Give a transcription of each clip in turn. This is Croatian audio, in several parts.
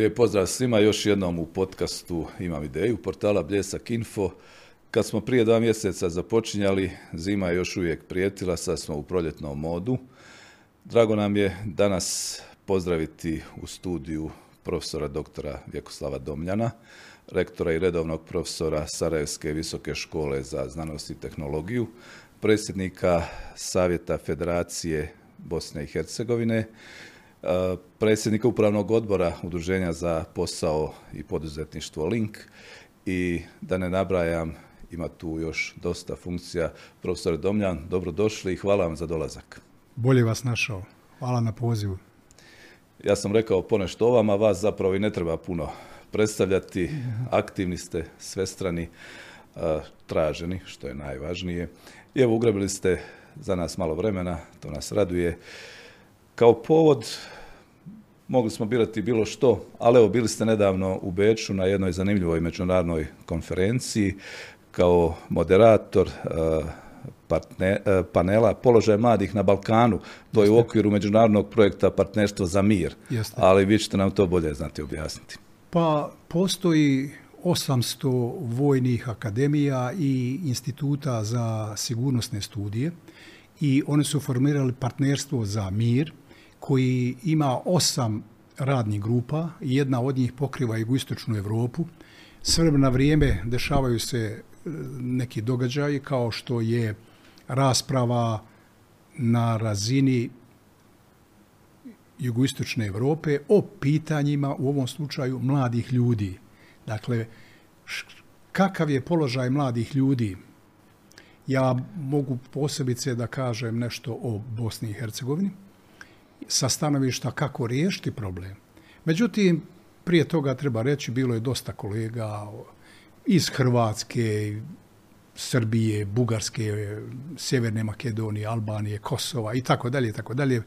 Lijep pozdrav svima još jednom u podcastu Imam ideju, portala Bljesak Info. Kad smo prije dva mjeseca započinjali, zima je još uvijek prijetila, sad smo u proljetnom modu. Drago nam je danas pozdraviti u studiju profesora doktora Vjekoslava Domljana, rektora i redovnog profesora Sarajevske visoke škole za znanost i tehnologiju, predsjednika Savjeta Federacije Bosne i Hercegovine, predsjednika upravnog odbora Udruženja za posao i poduzetništvo Link i da ne nabrajam, ima tu još dosta funkcija. Profesor Domljan, dobrodošli i hvala vam za dolazak. Bolje vas našao. Hvala na pozivu. Ja sam rekao ponešto o vama, vas zapravo i ne treba puno predstavljati. Aktivni ste, svestrani, traženi, što je najvažnije. I evo, ugrabili ste za nas malo vremena, to nas raduje. Kao povod mogli smo birati bilo što, ali evo bili ste nedavno u Beču na jednoj zanimljivoj međunarodnoj konferenciji. Kao moderator partne, panela Položaj mladih na Balkanu, to je u okviru međunarodnog projekta Partnerstvo za mir, ali vi ćete nam to bolje znati objasniti. Pa postoji 800 vojnih akademija i instituta za sigurnosne studije i oni su formirali partnerstvo za mir koji ima osam radnih grupa jedna od njih pokriva jugoistočnu Europu. S na vrijeme dešavaju se e, neki događaji kao što je rasprava na razini jugoistočne Europe o pitanjima u ovom slučaju mladih ljudi. Dakle, kakav je položaj mladih ljudi? Ja mogu posebice da kažem nešto o Bosni i Hercegovini sa stanovišta kako riješiti problem. Međutim, prije toga treba reći, bilo je dosta kolega iz Hrvatske, Srbije, Bugarske, Sjeverne Makedonije, Albanije, Kosova i tako dalje, tako dalje.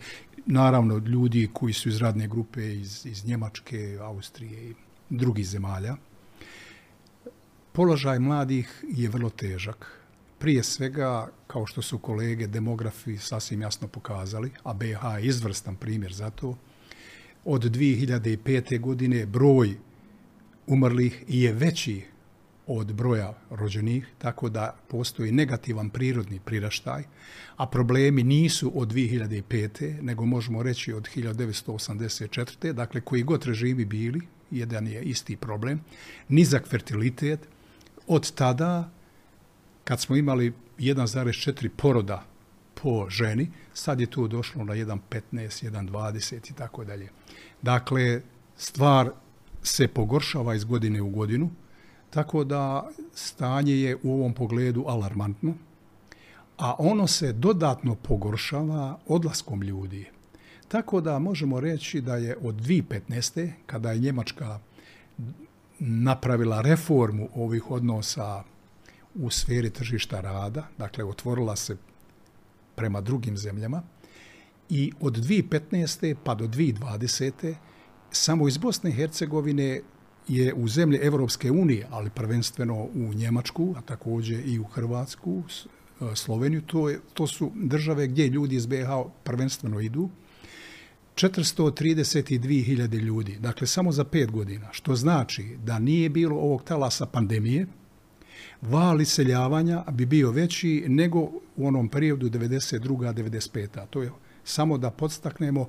Naravno, ljudi koji su iz radne grupe iz, iz Njemačke, Austrije i drugih zemalja. Položaj mladih je vrlo težak prije svega, kao što su kolege demografi sasvim jasno pokazali, a BH je izvrstan primjer za to, od 2005. godine broj umrlih je veći od broja rođenih, tako da postoji negativan prirodni priraštaj, a problemi nisu od 2005. nego možemo reći od 1984. Dakle, koji god režimi bili, jedan je isti problem, nizak fertilitet, od tada kad smo imali 1,4 poroda po ženi, sad je tu došlo na 1,15, 1,20 i tako dalje. Dakle, stvar se pogoršava iz godine u godinu, tako da stanje je u ovom pogledu alarmantno, a ono se dodatno pogoršava odlaskom ljudi. Tako da možemo reći da je od 2015. kada je Njemačka napravila reformu ovih odnosa u sferi tržišta rada, dakle otvorila se prema drugim zemljama i od 2015. pa do 2020. samo iz Bosne i Hercegovine je u zemlje Europske unije, ali prvenstveno u Njemačku, a također i u Hrvatsku, e, Sloveniju, to, je, to su države gdje ljudi iz BiH prvenstveno idu, 432.000 ljudi, dakle samo za pet godina, što znači da nije bilo ovog talasa pandemije, val iseljavanja bi bio veći nego u onom periodu 92. 95. To je samo da podstaknemo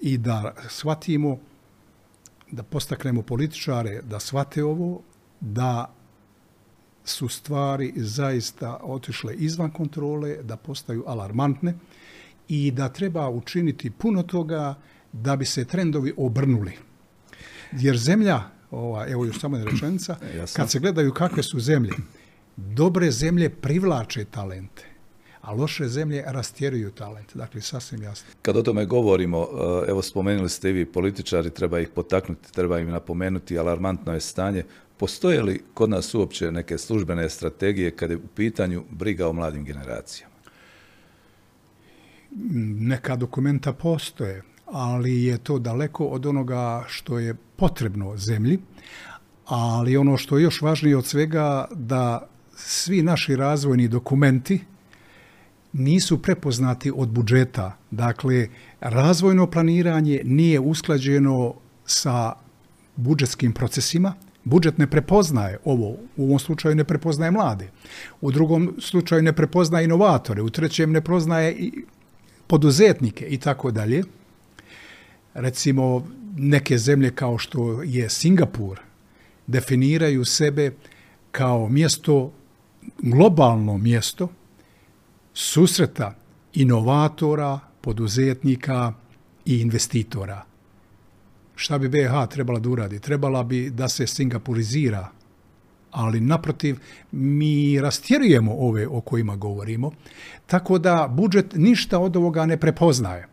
i da shvatimo, da postaknemo političare da shvate ovo, da su stvari zaista otišle izvan kontrole, da postaju alarmantne i da treba učiniti puno toga da bi se trendovi obrnuli. Jer zemlja ova, evo još samo jedna rečenica, kad se gledaju kakve su zemlje, dobre zemlje privlače talente, a loše zemlje rastjeruju talente. Dakle, sasvim jasno. Kad o tome govorimo, e, evo spomenuli ste i vi političari, treba ih potaknuti, treba im napomenuti, alarmantno je stanje. Postoje li kod nas uopće neke službene strategije kada je u pitanju briga o mladim generacijama? Neka dokumenta postoje ali je to daleko od onoga što je potrebno zemlji. Ali ono što je još važnije od svega da svi naši razvojni dokumenti nisu prepoznati od budžeta. Dakle, razvojno planiranje nije usklađeno sa budžetskim procesima. Budžet ne prepoznaje ovo, u ovom slučaju ne prepoznaje mlade. U drugom slučaju ne prepoznaje inovatore, u trećem ne prepoznaje i poduzetnike i tako dalje. Recimo, neke zemlje kao što je Singapur definiraju sebe kao mjesto, globalno mjesto susreta inovatora, poduzetnika i investitora. Šta bi BH trebala da uradi? Trebala bi da se singapurizira, ali naprotiv mi rastjerujemo ove o kojima govorimo, tako da budžet ništa od ovoga ne prepoznaje.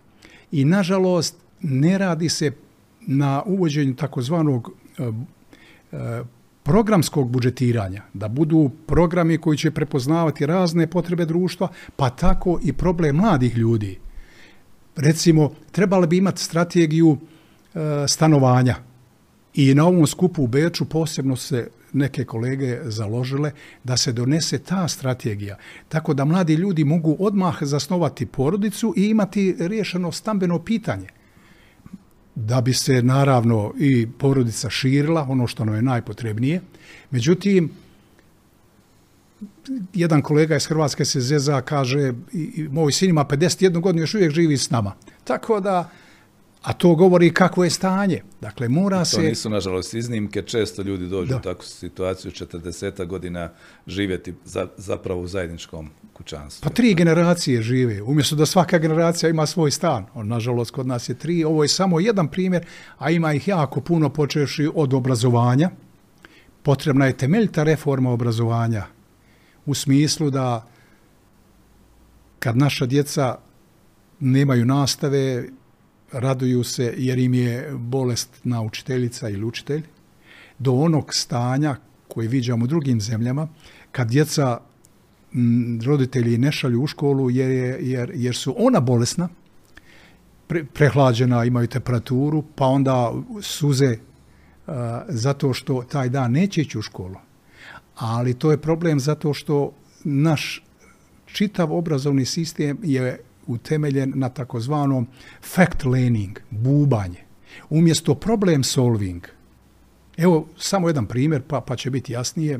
I nažalost ne radi se na uvođenju takozvanog e, e, programskog budžetiranja, da budu programi koji će prepoznavati razne potrebe društva, pa tako i problem mladih ljudi. Recimo, trebali bi imati strategiju e, stanovanja i na ovom skupu u Beču posebno se neke kolege založile da se donese ta strategija, tako da mladi ljudi mogu odmah zasnovati porodicu i imati riješeno stambeno pitanje da bi se naravno i porodica širila, ono što nam je najpotrebnije. Međutim, jedan kolega iz Hrvatske se zeza, kaže, moj sin ima 51 godinu, još uvijek živi s nama. Tako da, a to govori kako je stanje. Dakle, mora se... To nisu, nažalost, iznimke. Često ljudi dođu da. u takvu situaciju 40 godina živjeti za, zapravo u zajedničkom kućanstvu. Pa tri generacije žive. Umjesto da svaka generacija ima svoj stan. On, nažalost, kod nas je tri. Ovo je samo jedan primjer, a ima ih jako puno počeši od obrazovanja. Potrebna je temeljita reforma obrazovanja u smislu da kad naša djeca nemaju nastave, raduju se jer im je bolest na učiteljica ili učitelj, do onog stanja koje viđamo u drugim zemljama, kad djeca m, roditelji ne šalju u školu jer, je, jer, jer su ona bolesna, pre, prehlađena, imaju temperaturu, pa onda suze a, zato što taj dan neće ići u školu. Ali to je problem zato što naš čitav obrazovni sistem je utemeljen na takozvanom fact learning, bubanje, umjesto problem solving. Evo samo jedan primjer, pa, pa će biti jasnije.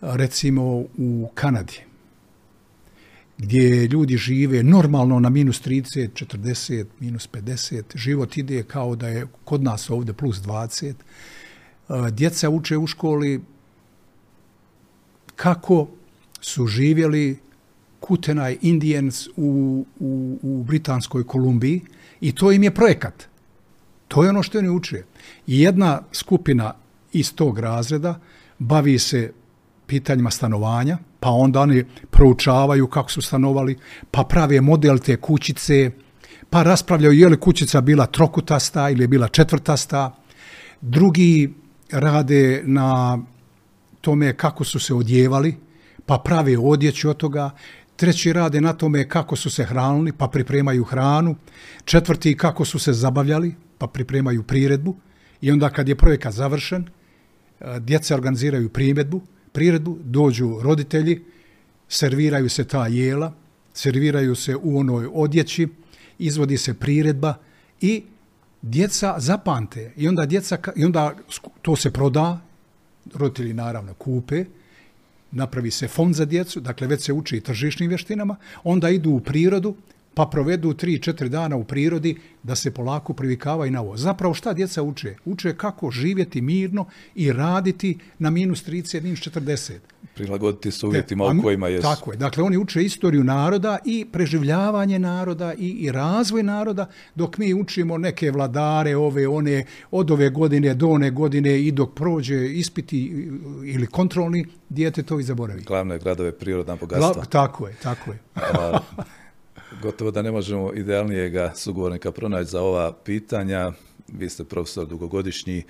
Recimo u Kanadi, gdje ljudi žive normalno na minus 30, 40, minus 50, život ide kao da je kod nas ovdje plus 20. Djeca uče u školi kako su živjeli Kutenaj Indians u, u, u Britanskoj Kolumbiji i to im je projekat. To je ono što oni uče. I jedna skupina iz tog razreda bavi se pitanjima stanovanja, pa onda oni proučavaju kako su stanovali, pa prave model te kućice, pa raspravljaju je li kućica bila trokutasta ili je bila četvrtasta. Drugi rade na tome kako su se odjevali, pa prave odjeću od toga treći rade na tome kako su se hranili, pa pripremaju hranu, četvrti kako su se zabavljali, pa pripremaju priredbu. I onda kad je projekat završen, e, djeca organiziraju primjedbu, priredbu, dođu roditelji, serviraju se ta jela, serviraju se u onoj odjeći, izvodi se priredba i djeca zapante i onda djeca i onda to se proda roditelji naravno kupe napravi se fond za djecu, dakle već se uči tržišnim vještinama, onda idu u prirodu, pa provedu 3-4 dana u prirodi da se polako privikavaju na ovo. Zapravo šta djeca uče? Uče kako živjeti mirno i raditi na minus 30, minus 40. Prilagoditi se uvjetima u kojima jesu. Tako je. Dakle, oni uče istoriju naroda i preživljavanje naroda i, i razvoj naroda, dok mi učimo neke vladare, ove, one, od ove godine do one godine i dok prođe ispiti ili kontrolni, dijete to i zaboravi. Glavne gradove prirodna bogatstva. Gla, tako je, tako je. Gotovo da ne možemo idealnijega sugovornika pronaći za ova pitanja. Vi ste profesor dugogodišnji. E,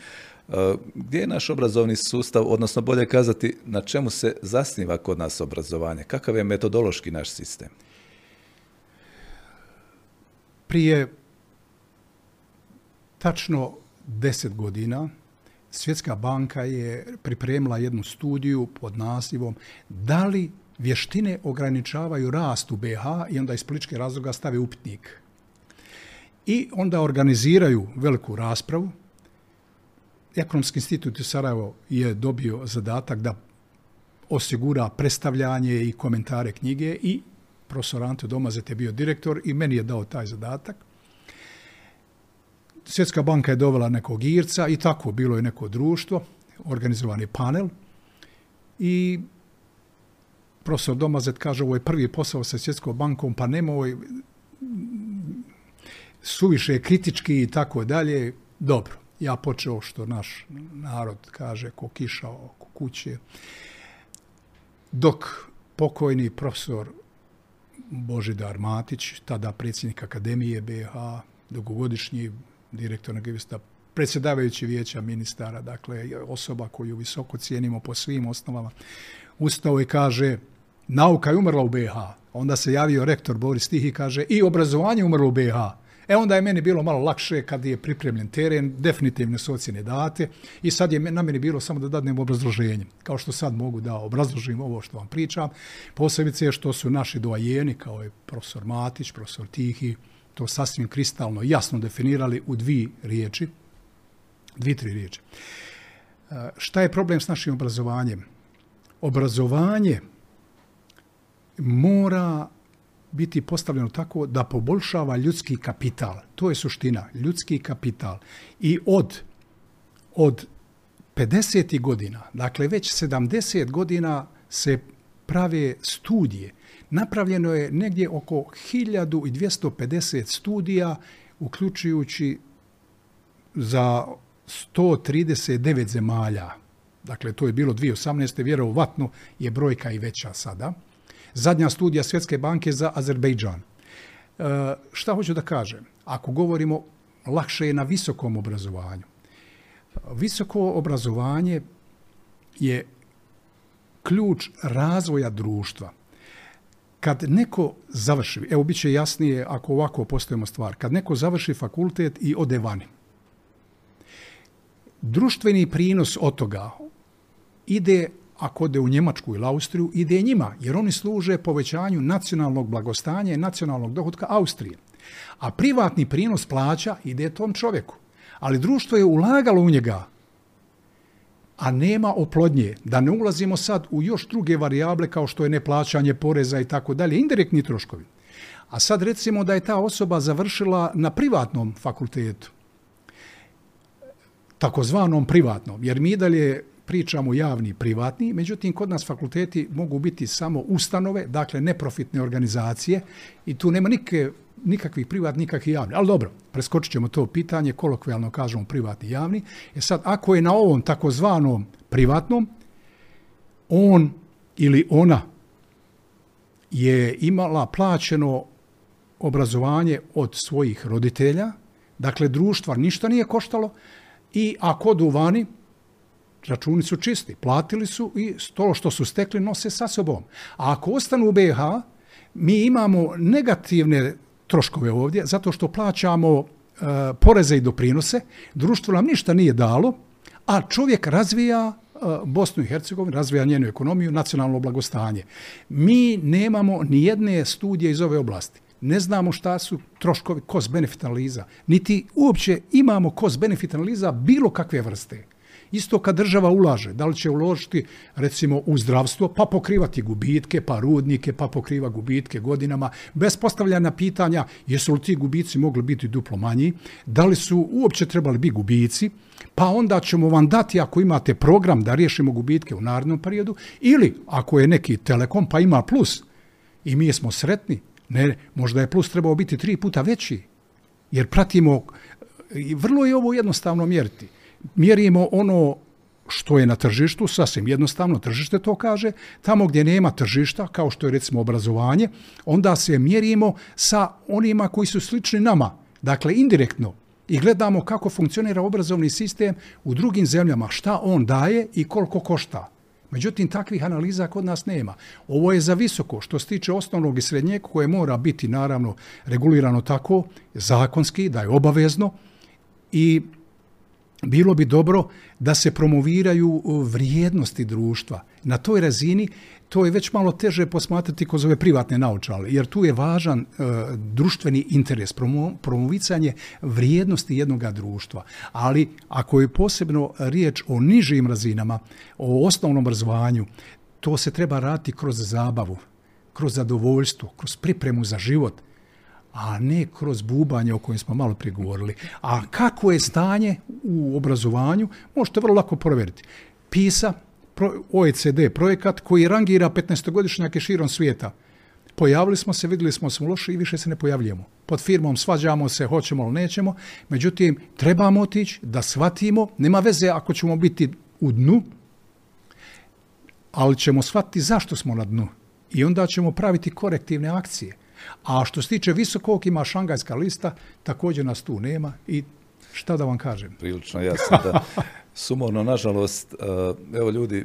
gdje je naš obrazovni sustav, odnosno bolje kazati, na čemu se zasniva kod nas obrazovanje? Kakav je metodološki naš sistem? Prije tačno deset godina Svjetska banka je pripremila jednu studiju pod nazivom da li vještine ograničavaju rast u BH i onda iz političke razloga stave upitnik. i onda organiziraju veliku raspravu. Ekonomski institut u Sarajevo je dobio zadatak da osigura predstavljanje i komentare knjige i profesor Ante Domazet je bio direktor i meni je dao taj zadatak. Svjetska banka je dovela nekog Irca i tako bilo je neko društvo, organizovani panel i profesor Domazet kaže ovo je prvi posao sa Svjetskom bankom, pa nemoj suviše kritički i tako dalje. Dobro, ja počeo što naš narod kaže ko kiša oko kuće. Dok pokojni profesor Božidar Matić, tada predsjednik Akademije BH, dugogodišnji direktor Nagivista, predsjedavajući vijeća ministara, dakle osoba koju visoko cijenimo po svim osnovama, ustao i kaže nauka je umrla u BH. Onda se javio rektor Boris Tih i kaže i obrazovanje umrlo u BH. E onda je meni bilo malo lakše kad je pripremljen teren, definitivne su ocjene date i sad je na meni bilo samo da dadnem obrazloženje. Kao što sad mogu da obrazložim ovo što vam pričam. Posebice što su naši doajeni, kao je profesor Matić, profesor Tihi, to sasvim kristalno jasno definirali u dvi riječi, dvi, tri riječi. E, šta je problem s našim obrazovanjem? Obrazovanje mora biti postavljeno tako da poboljšava ljudski kapital. To je suština, ljudski kapital. I od, od 50. godina, dakle već 70 godina se prave studije. Napravljeno je negdje oko 1250 studija, uključujući za 139 zemalja. Dakle, to je bilo 2018. Vjerovatno je brojka i veća sada zadnja studija Svjetske banke za Azerbejdžan. E, šta hoću da kažem? Ako govorimo lakše je na visokom obrazovanju. Visoko obrazovanje je ključ razvoja društva. Kad neko završi, evo bit će jasnije ako ovako postavimo stvar, kad neko završi fakultet i ode vani, društveni prinos od toga ide ako ode u Njemačku ili Austriju, ide njima, jer oni služe povećanju nacionalnog blagostanja i nacionalnog dohodka Austrije. A privatni prinos plaća ide tom čovjeku. Ali društvo je ulagalo u njega, a nema oplodnje. Da ne ulazimo sad u još druge varijable kao što je neplaćanje poreza i tako dalje, indirektni troškovi. A sad recimo da je ta osoba završila na privatnom fakultetu, takozvanom privatnom, jer mi dalje pričamo javni privatni, međutim kod nas fakulteti mogu biti samo ustanove, dakle neprofitne organizacije i tu nema nikakvih privatnih, nikakvih javni. Ali dobro, preskočit ćemo to pitanje, kolokvijalno kažemo privatni javni. E sad, ako je na ovom takozvanom privatnom, on ili ona je imala plaćeno obrazovanje od svojih roditelja, dakle društva ništa nije koštalo i ako odu vani, računi su čisti, platili su i to što su stekli nose sa sobom. A ako ostanu u BiH, mi imamo negativne troškove ovdje, zato što plaćamo e, poreze i doprinose, društvo nam ništa nije dalo, a čovjek razvija e, Bosnu i Hercegovinu, razvija njenu ekonomiju, nacionalno blagostanje. Mi nemamo ni jedne studije iz ove oblasti. Ne znamo šta su troškovi cost-benefit analiza, niti uopće imamo cost-benefit analiza bilo kakve vrste. Isto kad država ulaže, da li će uložiti recimo u zdravstvo, pa pokrivati gubitke, pa rudnike, pa pokriva gubitke godinama, bez postavljanja pitanja jesu li ti gubici mogli biti duplo manji, da li su uopće trebali biti gubici, pa onda ćemo vam dati ako imate program da riješimo gubitke u narednom periodu, ili ako je neki telekom pa ima plus i mi smo sretni, ne, možda je plus trebao biti tri puta veći, jer pratimo, vrlo je ovo jednostavno mjeriti mjerimo ono što je na tržištu, sasvim jednostavno tržište to kaže, tamo gdje nema tržišta, kao što je recimo obrazovanje, onda se mjerimo sa onima koji su slični nama, dakle indirektno, i gledamo kako funkcionira obrazovni sistem u drugim zemljama, šta on daje i koliko košta. Međutim, takvih analiza kod nas nema. Ovo je za visoko, što se tiče osnovnog i srednjeg, koje mora biti naravno regulirano tako, zakonski, da je obavezno i bilo bi dobro da se promoviraju vrijednosti društva. Na toj razini to je već malo teže posmatrati kroz ove privatne naučale, jer tu je važan e, društveni interes, promo, promovicanje vrijednosti jednog društva. Ali ako je posebno riječ o nižim razinama, o osnovnom obrazovanju, to se treba raditi kroz zabavu, kroz zadovoljstvo, kroz pripremu za život, a ne kroz bubanje o kojem smo malo prije govorili. A kako je stanje u obrazovanju, možete vrlo lako provjeriti. PISA, OECD projekat koji rangira 15-godišnjake širom svijeta. Pojavili smo se, vidjeli smo smo loši i više se ne pojavljujemo. Pod firmom svađamo se, hoćemo ili nećemo. Međutim, trebamo otići da shvatimo, nema veze ako ćemo biti u dnu, ali ćemo shvatiti zašto smo na dnu. I onda ćemo praviti korektivne akcije. A što se tiče visokog, ima šangajska lista, također nas tu nema i šta da vam kažem? Prilično jasno da sumovno, nažalost, e, evo ljudi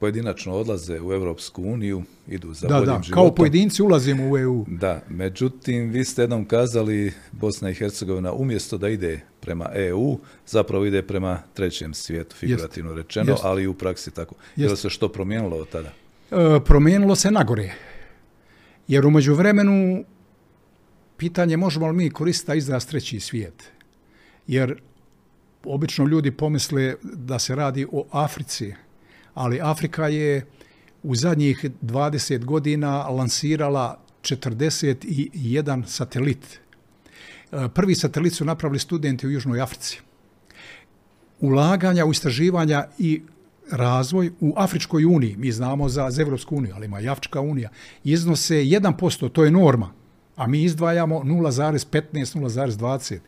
pojedinačno odlaze u Europsku uniju, idu za da, boljim da, životom. Kao pojedinci ulazimo u EU. Da, međutim, vi ste jednom kazali Bosna i Hercegovina umjesto da ide prema EU, zapravo ide prema trećem svijetu, figurativno rečeno, ali i u praksi tako. Je li se što promijenilo od tada? E, promijenilo se nagore. Jer u međuvremenu pitanje možemo li mi koristiti izraz treći svijet. Jer obično ljudi pomisle da se radi o Africi, ali Afrika je u zadnjih 20 godina lansirala 41 satelit. E, prvi satelit su napravili studenti u Južnoj Africi. Ulaganja u istraživanja i razvoj u Afričkoj uniji, mi znamo za, za Evropsku uniju, ali ima i Afrička unija, iznose 1%, to je norma, a mi izdvajamo 0,15, 0,20.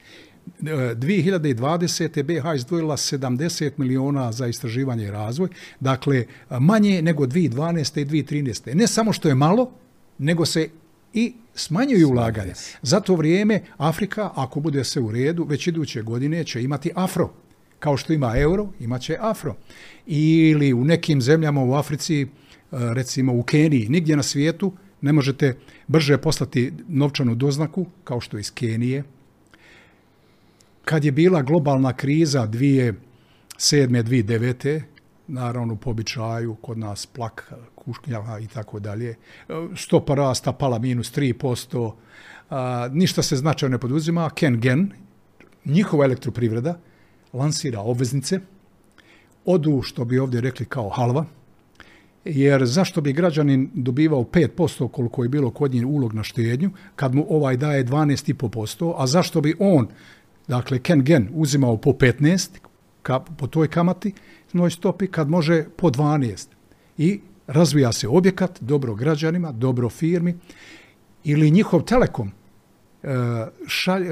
2020. BH izdvojila 70 miliona za istraživanje i razvoj, dakle manje nego 2012. i 2013. Ne samo što je malo, nego se i smanjuju ulaganja. Za to vrijeme Afrika, ako bude se u redu, već iduće godine će imati afro. Kao što ima euro, imat će afro. Ili u nekim zemljama u Africi, recimo u Keniji, nigdje na svijetu, ne možete brže poslati novčanu doznaku, kao što iz Kenije, kad je bila globalna kriza 2007. 2009. naravno po običaju kod nas plak, kušnjava i tako dalje, stopa rasta pala minus 3%, ništa se značajno ne poduzima, Ken Gen, njihova elektroprivreda, lansira obveznice, odu, što bi ovdje rekli, kao halva, jer zašto bi građanin dobivao 5% koliko je bilo kod njih ulog na štednju, kad mu ovaj daje 12,5%, a zašto bi on dakle Ken Gen uzimao po 15 ka, po toj kamati noj stopi kad može po 12 i razvija se objekat dobro građanima, dobro firmi ili njihov telekom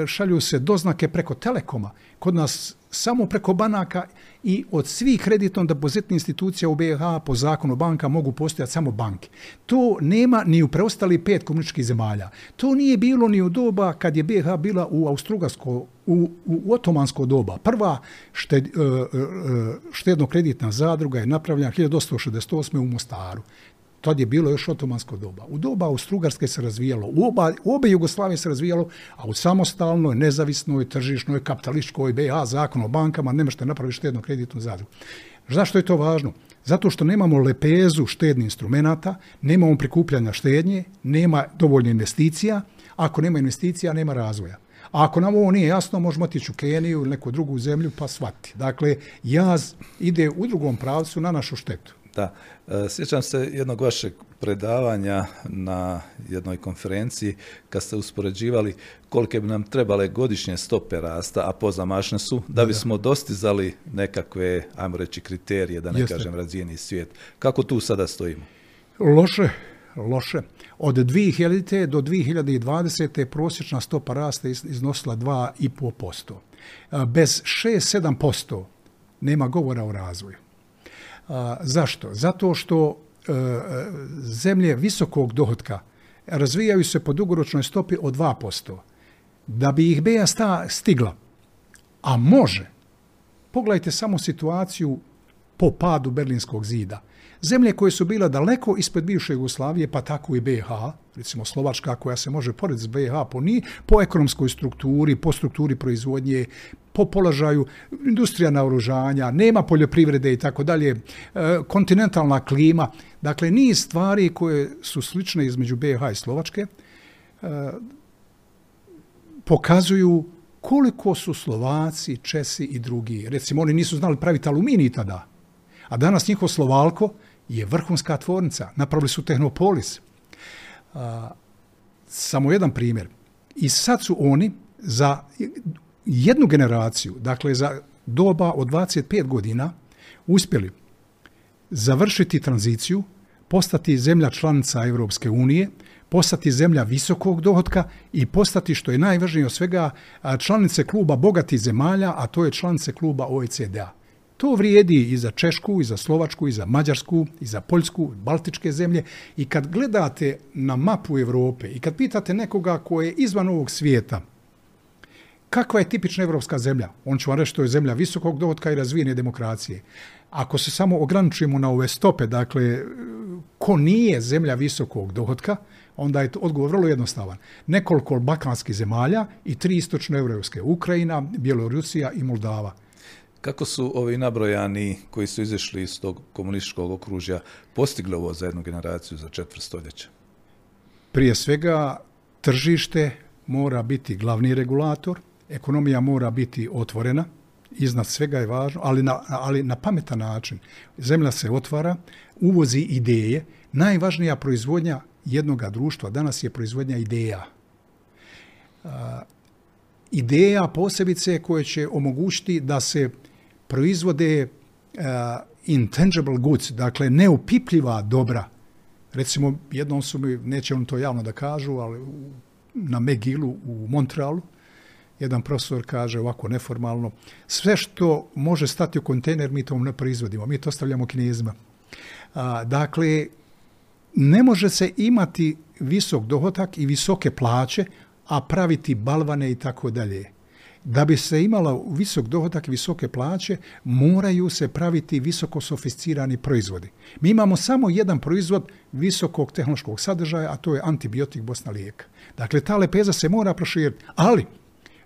šalju se doznake preko telekoma. Kod nas samo preko banaka i od svih kreditno depozitnih institucija u BiH po zakonu banka mogu postojati samo banke. To nema ni u preostali pet komunističkih zemalja. To nije bilo ni u doba kad je BiH bila u Austrugarsko, u, u otomansko doba. Prva šted, e, e, štedno-kreditna zadruga je napravljena 1868. u Mostaru. Tad je bilo još otomansko doba. U doba Austrougarske se razvijalo, u, oba, u obe Jugoslavije se razvijalo, a u samostalnoj, nezavisnoj, tržišnoj, kapitalističkoj BH, zakon o bankama, nema što napravi štedno kreditnu zadrugu. Zašto je to važno? Zato što nemamo lepezu štednih instrumenata, nemamo prikupljanja štednje, nema dovoljno investicija, ako nema investicija, nema razvoja. A ako nam ovo nije jasno, možemo otići u Keniju ili neku drugu zemlju pa shvatiti. Dakle, jaz ide u drugom pravcu na našu štetu. Da, e, sjećam se jednog vašeg predavanja na jednoj konferenciji kad ste uspoređivali kolike bi nam trebale godišnje stope rasta, a pozamašne su, da bismo dostizali nekakve, ajmo reći, kriterije, da ne kažem razvijeni svijet. Kako tu sada stojimo? Loše, loše. Od 2000. do 2020. prosječna stopa rasta iznosila 2,5%. E, bez 6-7% nema govora o razvoju. Zašto? Zato što e, zemlje visokog dohotka razvijaju se po dugoročnoj stopi od 2%. Da bi ih BA stigla, a može, pogledajte samo situaciju po padu Berlinskog zida. Zemlje koje su bile daleko ispred bivše Jugoslavije, pa tako i BiH, recimo Slovačka koja se može porediti s BiH po, ni, po ekonomskoj strukturi, po strukturi proizvodnje, po položaju, industrija naoružanja, nema poljoprivrede i tako dalje, e, kontinentalna klima, dakle niz stvari koje su slične između BiH i Slovačke, e, pokazuju koliko su Slovaci, Česi i drugi, recimo oni nisu znali praviti aluminij tada, a danas njihov Slovalko je vrhunska tvornica, napravili su Tehnopolis. A, samo jedan primjer. I sad su oni za jednu generaciju, dakle za doba od 25 godina, uspjeli završiti tranziciju, postati zemlja članica Europske unije, postati zemlja visokog dohotka i postati, što je najvažnije od svega, članice kluba bogatih zemalja, a to je članice kluba OECD-a. To vrijedi i za Češku, i za Slovačku, i za Mađarsku, i za Poljsku, Baltičke zemlje. I kad gledate na mapu Europe i kad pitate nekoga ko je izvan ovog svijeta, kakva je tipična evropska zemlja? On će vam reći to je zemlja visokog dohotka i razvijene demokracije. Ako se samo ograničimo na ove stope, dakle, ko nije zemlja visokog dohotka, onda je odgovor vrlo jednostavan. Nekoliko balkanskih zemalja i tri istočnoevropske, Ukrajina, Bjelorusija i Moldava. Kako su ovi nabrojani koji su izašli iz tog komunističkog okružja postigli ovo za jednu generaciju, za četvrt stoljeća? Prije svega, tržište mora biti glavni regulator, ekonomija mora biti otvorena, iznad svega je važno, ali na, ali na pametan način. Zemlja se otvara, uvozi ideje. Najvažnija proizvodnja jednog društva danas je proizvodnja ideja. ideja posebice koje će omogućiti da se proizvode uh, intangible goods, dakle neupipljiva dobra. Recimo, jednom su mi, neće on to javno da kažu, ali na McGillu u Montrealu, jedan profesor kaže ovako neformalno, sve što može stati u kontejner, mi to ne proizvodimo, mi to stavljamo kinezima. Dakle, ne može se imati visok dohodak i visoke plaće, a praviti balvane i tako dalje da bi se imala visok dohodak i visoke plaće, moraju se praviti visoko sofisticirani proizvodi. Mi imamo samo jedan proizvod visokog tehnološkog sadržaja, a to je antibiotik Bosna lijeka. Dakle, ta lepeza se mora proširiti, ali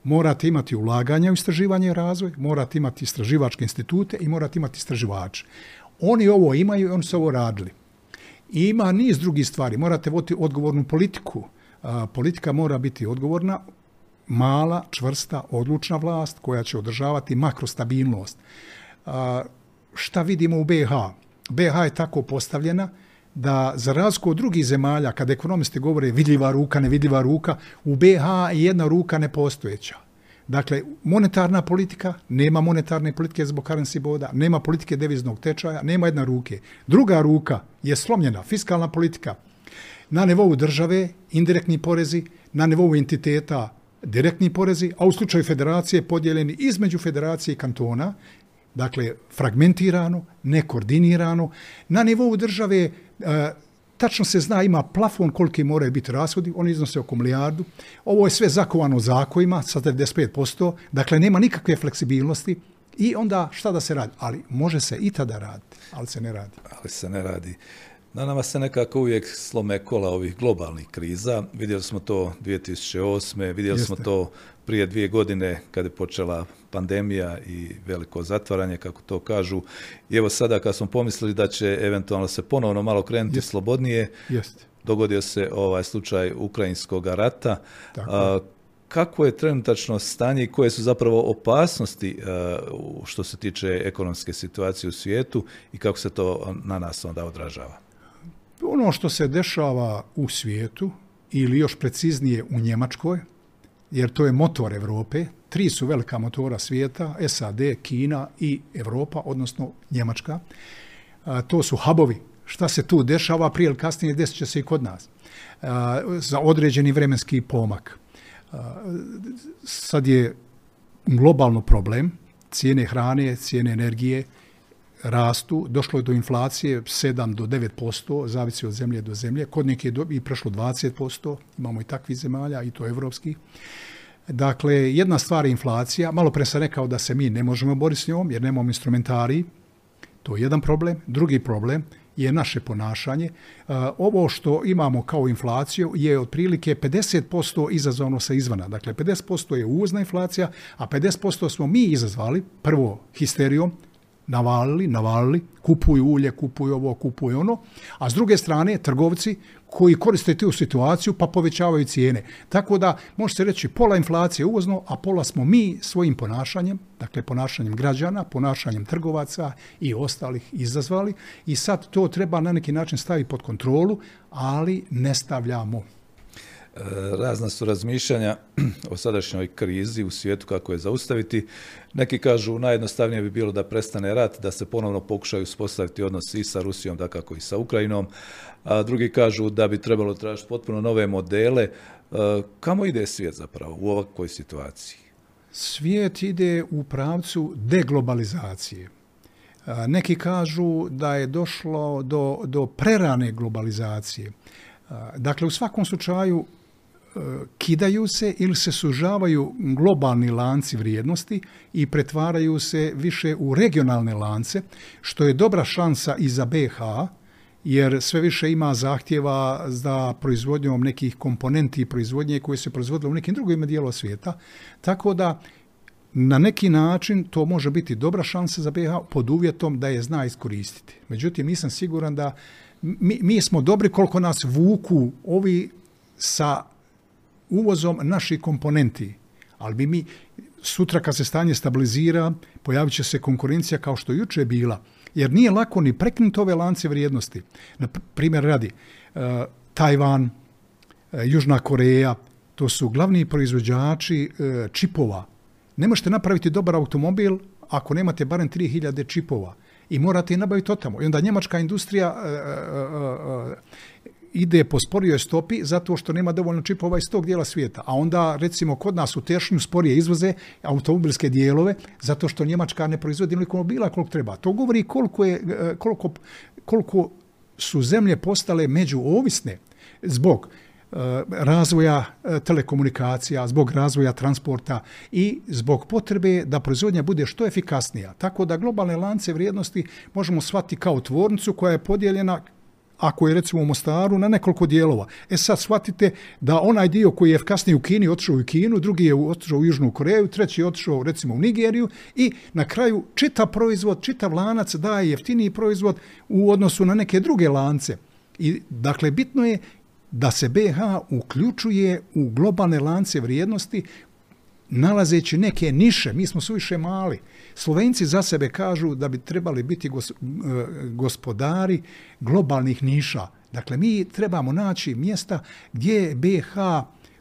morate imati ulaganja u istraživanje i razvoj, morate imati istraživačke institute i morate imati istraživače. Oni ovo imaju i oni su ovo radili. I ima niz drugih stvari. Morate voditi odgovornu politiku. Politika mora biti odgovorna mala, čvrsta, odlučna vlast koja će održavati makrostabilnost. A, šta vidimo u BH? BH je tako postavljena da za razliku od drugih zemalja, kad ekonomisti govore vidljiva ruka, nevidljiva ruka, u BH je jedna ruka nepostojeća. Dakle, monetarna politika, nema monetarne politike zbog currency boda, nema politike deviznog tečaja, nema jedna ruke. Druga ruka je slomljena, fiskalna politika. Na nivou države, indirektni porezi, na nivou entiteta, direktni porezi, a u slučaju federacije podijeljeni između federacije i kantona, dakle fragmentirano, nekoordinirano. Na nivou države e, tačno se zna ima plafon koliki moraju biti rashodi, oni iznose oko milijardu. Ovo je sve zakovano zakojima sa 95%, dakle nema nikakve fleksibilnosti i onda šta da se radi? Ali može se i tada raditi, ali se ne radi. Ali se ne radi. Na nama se nekako uvijek slome kola ovih globalnih kriza. Vidjeli smo to 2008. Vidjeli Jeste. smo to prije dvije godine kada je počela pandemija i veliko zatvaranje, kako to kažu. I evo sada kad smo pomislili da će eventualno se ponovno malo krenuti Jeste. slobodnije, Jeste. dogodio se ovaj slučaj ukrajinskog rata. A, kako je trenutačno stanje i koje su zapravo opasnosti uh, što se tiče ekonomske situacije u svijetu i kako se to na nas onda odražava? Ono što se dešava u svijetu, ili još preciznije u Njemačkoj, jer to je motor Evrope, tri su velika motora svijeta, SAD, Kina i Evropa, odnosno Njemačka. To su hubovi. Šta se tu dešava, prije ili kasnije desit će se i kod nas. Za određeni vremenski pomak. Sad je globalno problem, cijene hrane, cijene energije, rastu, došlo je do inflacije 7 do 9%, zavisi od zemlje do zemlje, kod neke je i prešlo 20%, imamo i takvih zemalja, i to evropski. Dakle, jedna stvar je inflacija, malo pre sam rekao da se mi ne možemo boriti s njom, jer nemamo instrumentari, to je jedan problem. Drugi problem je naše ponašanje. Ovo što imamo kao inflaciju je otprilike 50% izazvano sa izvana. Dakle, 50% je uvozna inflacija, a 50% smo mi izazvali, prvo histerijom, navalili, navalili, kupuju ulje, kupuju ovo, kupuju ono, a s druge strane trgovci koji koriste tu situaciju pa povećavaju cijene. Tako da može se reći pola inflacije uvozno, a pola smo mi svojim ponašanjem, dakle ponašanjem građana, ponašanjem trgovaca i ostalih izazvali i sad to treba na neki način staviti pod kontrolu, ali ne stavljamo razna su razmišljanja o sadašnjoj krizi u svijetu kako je zaustaviti. Neki kažu najjednostavnije bi bilo da prestane rat, da se ponovno pokušaju uspostaviti odnos i sa Rusijom, da kako i sa Ukrajinom, a drugi kažu da bi trebalo tražiti potpuno nove modele. E, kamo ide svijet zapravo u ovakvoj situaciji? Svijet ide u pravcu deglobalizacije. Neki kažu da je došlo do, do prerane globalizacije. Dakle, u svakom slučaju kidaju se ili se sužavaju globalni lanci vrijednosti i pretvaraju se više u regionalne lance, što je dobra šansa i za BH, jer sve više ima zahtjeva za proizvodnjom nekih komponenti i proizvodnje koje se proizvodile u nekim drugim dijelova svijeta. Tako da na neki način to može biti dobra šansa za BH pod uvjetom da je zna iskoristiti. Međutim, nisam siguran da mi, mi smo dobri koliko nas vuku ovi sa uvozom naših komponenti. Ali bi mi sutra kad se stanje stabilizira, pojavit će se konkurencija kao što juče je bila. Jer nije lako ni prekinuti ove lance vrijednosti. Na primjer radi, uh, Tajvan, uh, Južna Koreja, to su glavni proizvođači uh, čipova. Ne možete napraviti dobar automobil ako nemate barem 3000 čipova i morate i nabaviti otamo. I onda njemačka industrija ide po sporijoj stopi zato što nema dovoljno čipova iz tog dijela svijeta. A onda recimo kod nas u tešnju sporije izvoze automobilske dijelove zato što Njemačka ne proizvodi automobila koliko treba. To govori koliko, je, e, koliko, koliko su zemlje postale međuovisne zbog e, razvoja e, telekomunikacija, zbog razvoja transporta i zbog potrebe da proizvodnja bude što efikasnija. Tako da globalne lance vrijednosti možemo shvatiti kao tvornicu koja je podijeljena ako je recimo u Mostaru na nekoliko dijelova. E sad shvatite da onaj dio koji je kasnije u Kini otišao u Kinu, drugi je otišao u Južnu Koreju, treći je otišao recimo u Nigeriju i na kraju čitav proizvod, čitav lanac daje jeftiniji proizvod u odnosu na neke druge lance. I dakle bitno je da se BH uključuje u globalne lance vrijednosti nalazeći neke niše. Mi smo suviše mali. Slovenci za sebe kažu da bi trebali biti e, gospodari globalnih niša. Dakle, mi trebamo naći mjesta gdje je BH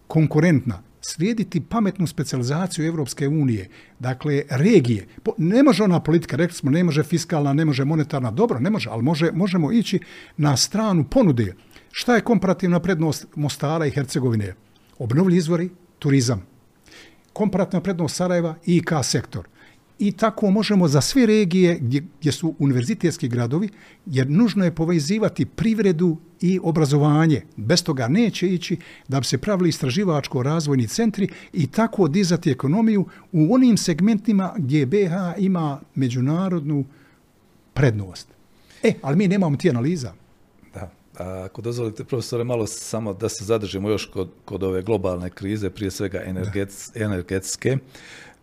konkurentna, slijediti pametnu specializaciju Evropske unije, dakle regije. Ne može ona politika, rekli smo, ne može fiskalna, ne može monetarna, dobro, ne može, ali može, možemo ići na stranu ponude. Šta je komparativna prednost Mostara i Hercegovine? Obnovlji izvori, turizam. Komparativna prednost Sarajeva i IK sektor i tako možemo za sve regije gdje, gdje su univerzitetski gradovi, jer nužno je povezivati privredu i obrazovanje. Bez toga neće ići da bi se pravili istraživačko-razvojni centri i tako dizati ekonomiju u onim segmentima gdje BH ima međunarodnu prednost. E, ali mi nemamo ti analiza. Da. A ako dozvolite, profesore, malo samo da se zadržimo još kod, kod ove globalne krize, prije svega energetske.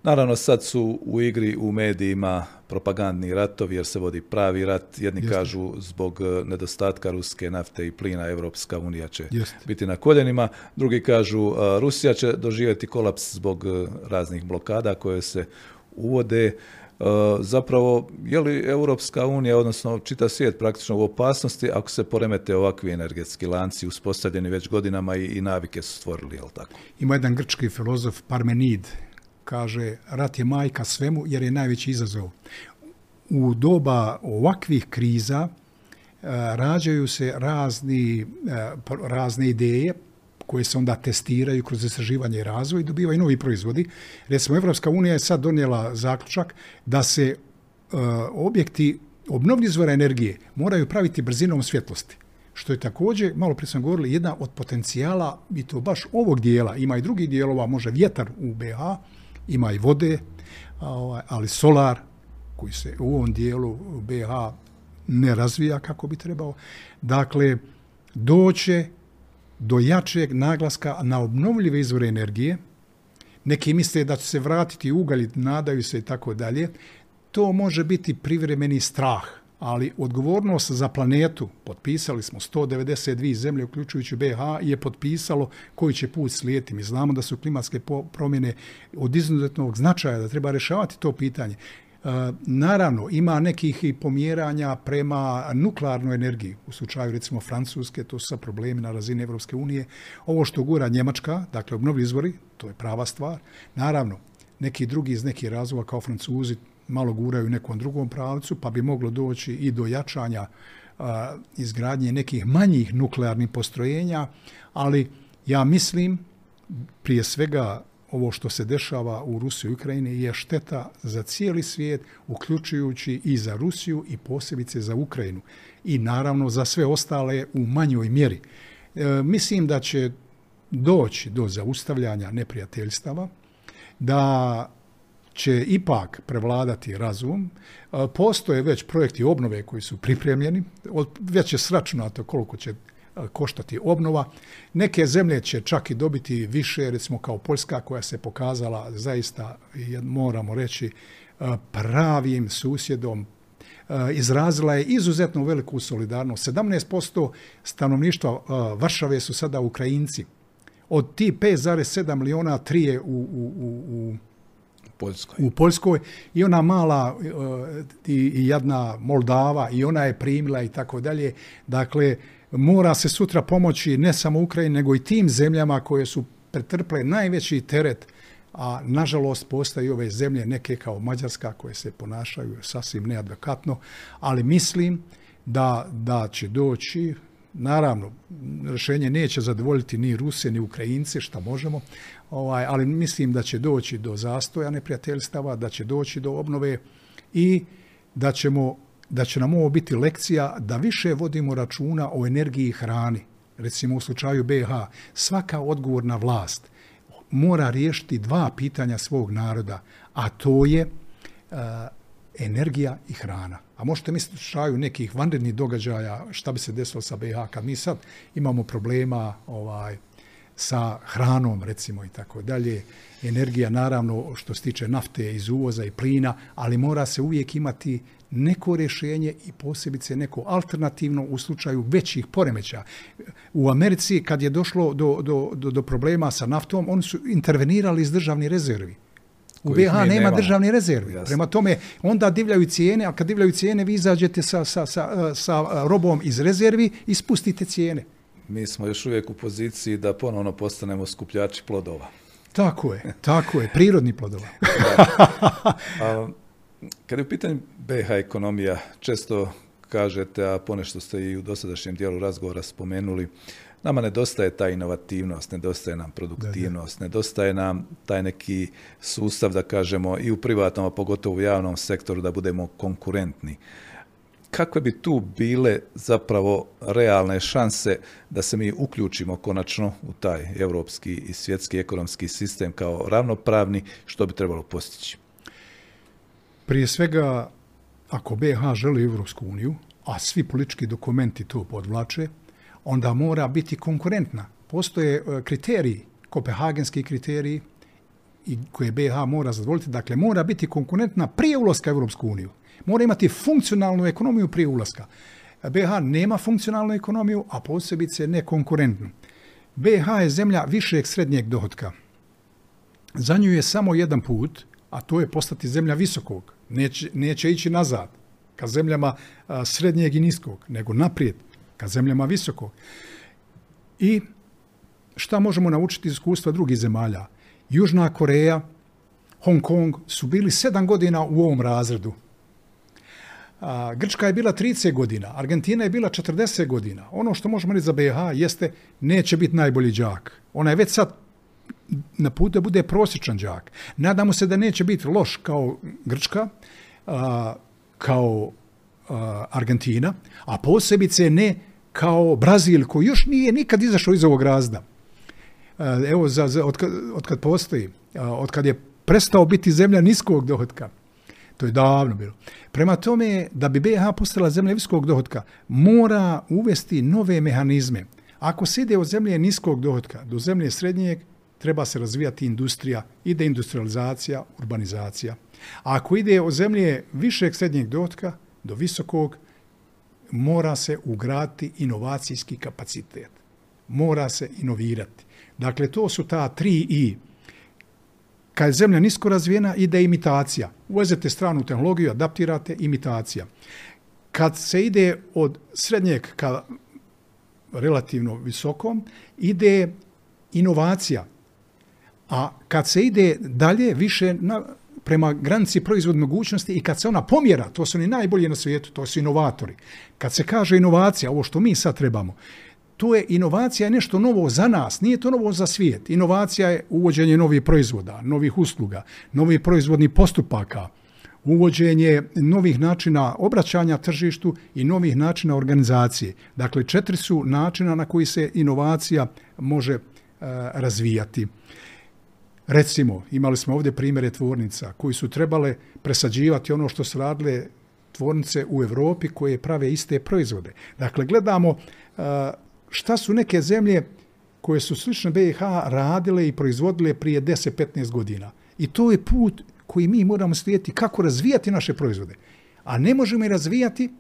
Naravno, sad su u igri u medijima propagandni ratovi jer se vodi pravi rat. Jedni Jeste. kažu zbog e, nedostatka ruske nafte i plina Evropska unija će Jeste. biti na koljenima. Drugi kažu e, Rusija će doživjeti kolaps zbog e, raznih blokada koje se uvode. Zapravo, je li Europska unija, odnosno čita svijet praktično u opasnosti ako se poremete ovakvi energetski lanci uspostavljeni već godinama i, i navike su stvorili, je li tako? Ima jedan grčki filozof Parmenid, kaže rat je majka svemu jer je najveći izazov. U doba ovakvih kriza e, rađaju se razni, e, razne ideje koje se onda testiraju kroz istraživanje i razvoj i dobivaju novi proizvodi. Recimo, Evropska unija je sad donijela zaključak da se e, objekti obnovljiv izvora energije moraju praviti brzinom svjetlosti što je također, malo prije sam govorili, jedna od potencijala, i to baš ovog dijela, ima i drugih dijelova, može vjetar u BH, ima i vode, ovaj, ali solar koji se u ovom dijelu BH ne razvija kako bi trebao. Dakle, doće do jačeg naglaska na obnovljive izvore energije. Neki misle da će se vratiti ugalj, nadaju se i tako dalje. To može biti privremeni strah, ali odgovornost za planetu, potpisali smo 192 zemlje, uključujući BH, je potpisalo koji će put slijeti. Mi znamo da su klimatske promjene od izuzetnog značaja, da treba rješavati to pitanje. E, naravno, ima nekih i pomjeranja prema nuklearnoj energiji. U slučaju, recimo, Francuske, to su sa problemi na razini Evropske unije. Ovo što gura Njemačka, dakle, obnovljivi izvori, to je prava stvar. Naravno, neki drugi iz nekih razloga kao Francuzi malo guraju u nekom drugom pravcu, pa bi moglo doći i do jačanja izgradnje nekih manjih nuklearnih postrojenja, ali ja mislim prije svega ovo što se dešava u Rusiji i Ukrajini je šteta za cijeli svijet, uključujući i za Rusiju i posebice za Ukrajinu. I naravno za sve ostale u manjoj mjeri. E, mislim da će doći do zaustavljanja neprijateljstava, da će ipak prevladati razum. E, postoje već projekti obnove koji su pripremljeni, već je sračunato koliko će koštati obnova. Neke zemlje će čak i dobiti više, recimo kao Poljska koja se pokazala zaista, moramo reći, pravim susjedom izrazila je izuzetno veliku solidarnost. 17% stanovništva Varšave su sada Ukrajinci. Od ti 5,7 miliona tri je u, u, u, Poljskoj. u Poljskoj i ona mala i, i jadna Moldava i ona je primila i tako dalje. Dakle, mora se sutra pomoći ne samo Ukrajini, nego i tim zemljama koje su pretrple najveći teret, a nažalost postoje ove zemlje, neke kao Mađarska, koje se ponašaju sasvim neadvokatno, ali mislim da, da će doći, naravno, rješenje neće zadovoljiti ni Rusije, ni Ukrajince, šta možemo, ovaj, ali mislim da će doći do zastoja neprijateljstava, da će doći do obnove i da ćemo da će nam ovo biti lekcija da više vodimo računa o energiji i hrani. Recimo u slučaju BH, svaka odgovorna vlast mora riješiti dva pitanja svog naroda, a to je uh, energija i hrana. A možete misliti u slučaju nekih vanrednih događaja šta bi se desilo sa BH kad mi sad imamo problema ovaj, sa hranom recimo i tako dalje. Energija naravno što se tiče nafte iz uvoza i plina, ali mora se uvijek imati neko rješenje i posebice neko alternativno u slučaju većih poremeća. U Americi kad je došlo do, do, do, do problema sa naftom, oni su intervenirali iz državni rezervi. U BH nema nemamo. državni rezervi. Jasne. Prema tome, onda divljaju cijene, a kad divljaju cijene, vi izađete sa, sa, sa, sa robom iz rezervi i spustite cijene. Mi smo još uvijek u poziciji da ponovno postanemo skupljači plodova. Tako je, tako je, prirodni plodova. a, kad je u pitanju BH ekonomija, često kažete, a ponešto ste i u dosadašnjem dijelu razgovora spomenuli, nama nedostaje ta inovativnost, nedostaje nam produktivnost, da, da. nedostaje nam taj neki sustav, da kažemo, i u privatnom, a pogotovo u javnom sektoru, da budemo konkurentni. Kakve bi tu bile zapravo realne šanse da se mi uključimo konačno u taj europski i svjetski ekonomski sistem kao ravnopravni, što bi trebalo postići? Prije svega, ako BH želi Evropsku uniju, a svi politički dokumenti to podvlače, onda mora biti konkurentna. Postoje e, kriteriji, kopehagenski kriteriji i koje BH mora zadovoljiti. Dakle, mora biti konkurentna prije ulaska u Evropsku uniju. Mora imati funkcionalnu ekonomiju prije ulaska. BH nema funkcionalnu ekonomiju, a posebice ne konkurentnu. BH je zemlja višeg srednjeg dohodka. Za nju je samo jedan put, a to je postati zemlja visokog neće, neće ići nazad ka zemljama srednjeg i niskog, nego naprijed ka zemljama visokog. I šta možemo naučiti iz iskustva drugih zemalja? Južna Koreja, Hong Kong su bili sedam godina u ovom razredu. Grčka je bila 30 godina, Argentina je bila 40 godina. Ono što možemo reći za BiH jeste neće biti najbolji đak. Ona je već sad na put da bude prosječan đak. Nadamo se da neće biti loš kao Grčka, kao Argentina, a posebice ne kao Brazil koji još nije nikad izašao iz ovog razda. A, evo, za, za, od, kad, od kad postoji, a, od kad je prestao biti zemlja niskog dohodka, To je davno bilo. Prema tome, da bi BiH postala zemlja visokog dohotka, mora uvesti nove mehanizme. Ako se ide od zemlje niskog dohotka do zemlje srednjeg, treba se razvijati industrija, ide industrializacija, urbanizacija. A ako ide od zemlje višeg srednjeg dohotka do visokog, mora se ugraditi inovacijski kapacitet. Mora se inovirati. Dakle, to su ta tri i. Kad je zemlja nisko razvijena, ide imitacija. Uvezete stranu tehnologiju, adaptirate, imitacija. Kad se ide od srednjeg ka relativno visokom, ide inovacija. A kad se ide dalje, više na, prema granici proizvod mogućnosti i kad se ona pomjera, to su oni najbolji na svijetu, to su inovatori. Kad se kaže inovacija, ovo što mi sad trebamo, to je inovacija nešto novo za nas, nije to novo za svijet. Inovacija je uvođenje novih proizvoda, novih usluga, novih proizvodnih postupaka, uvođenje novih načina obraćanja tržištu i novih načina organizacije. Dakle, četiri su načina na koji se inovacija može uh, razvijati. Recimo, imali smo ovdje primjere tvornica koji su trebale presađivati ono što su radile tvornice u Europi koje prave iste proizvode. Dakle, gledamo uh, šta su neke zemlje koje su slične BiH radile i proizvodile prije 10-15 godina. I to je put koji mi moramo slijediti kako razvijati naše proizvode. A ne možemo i razvijati,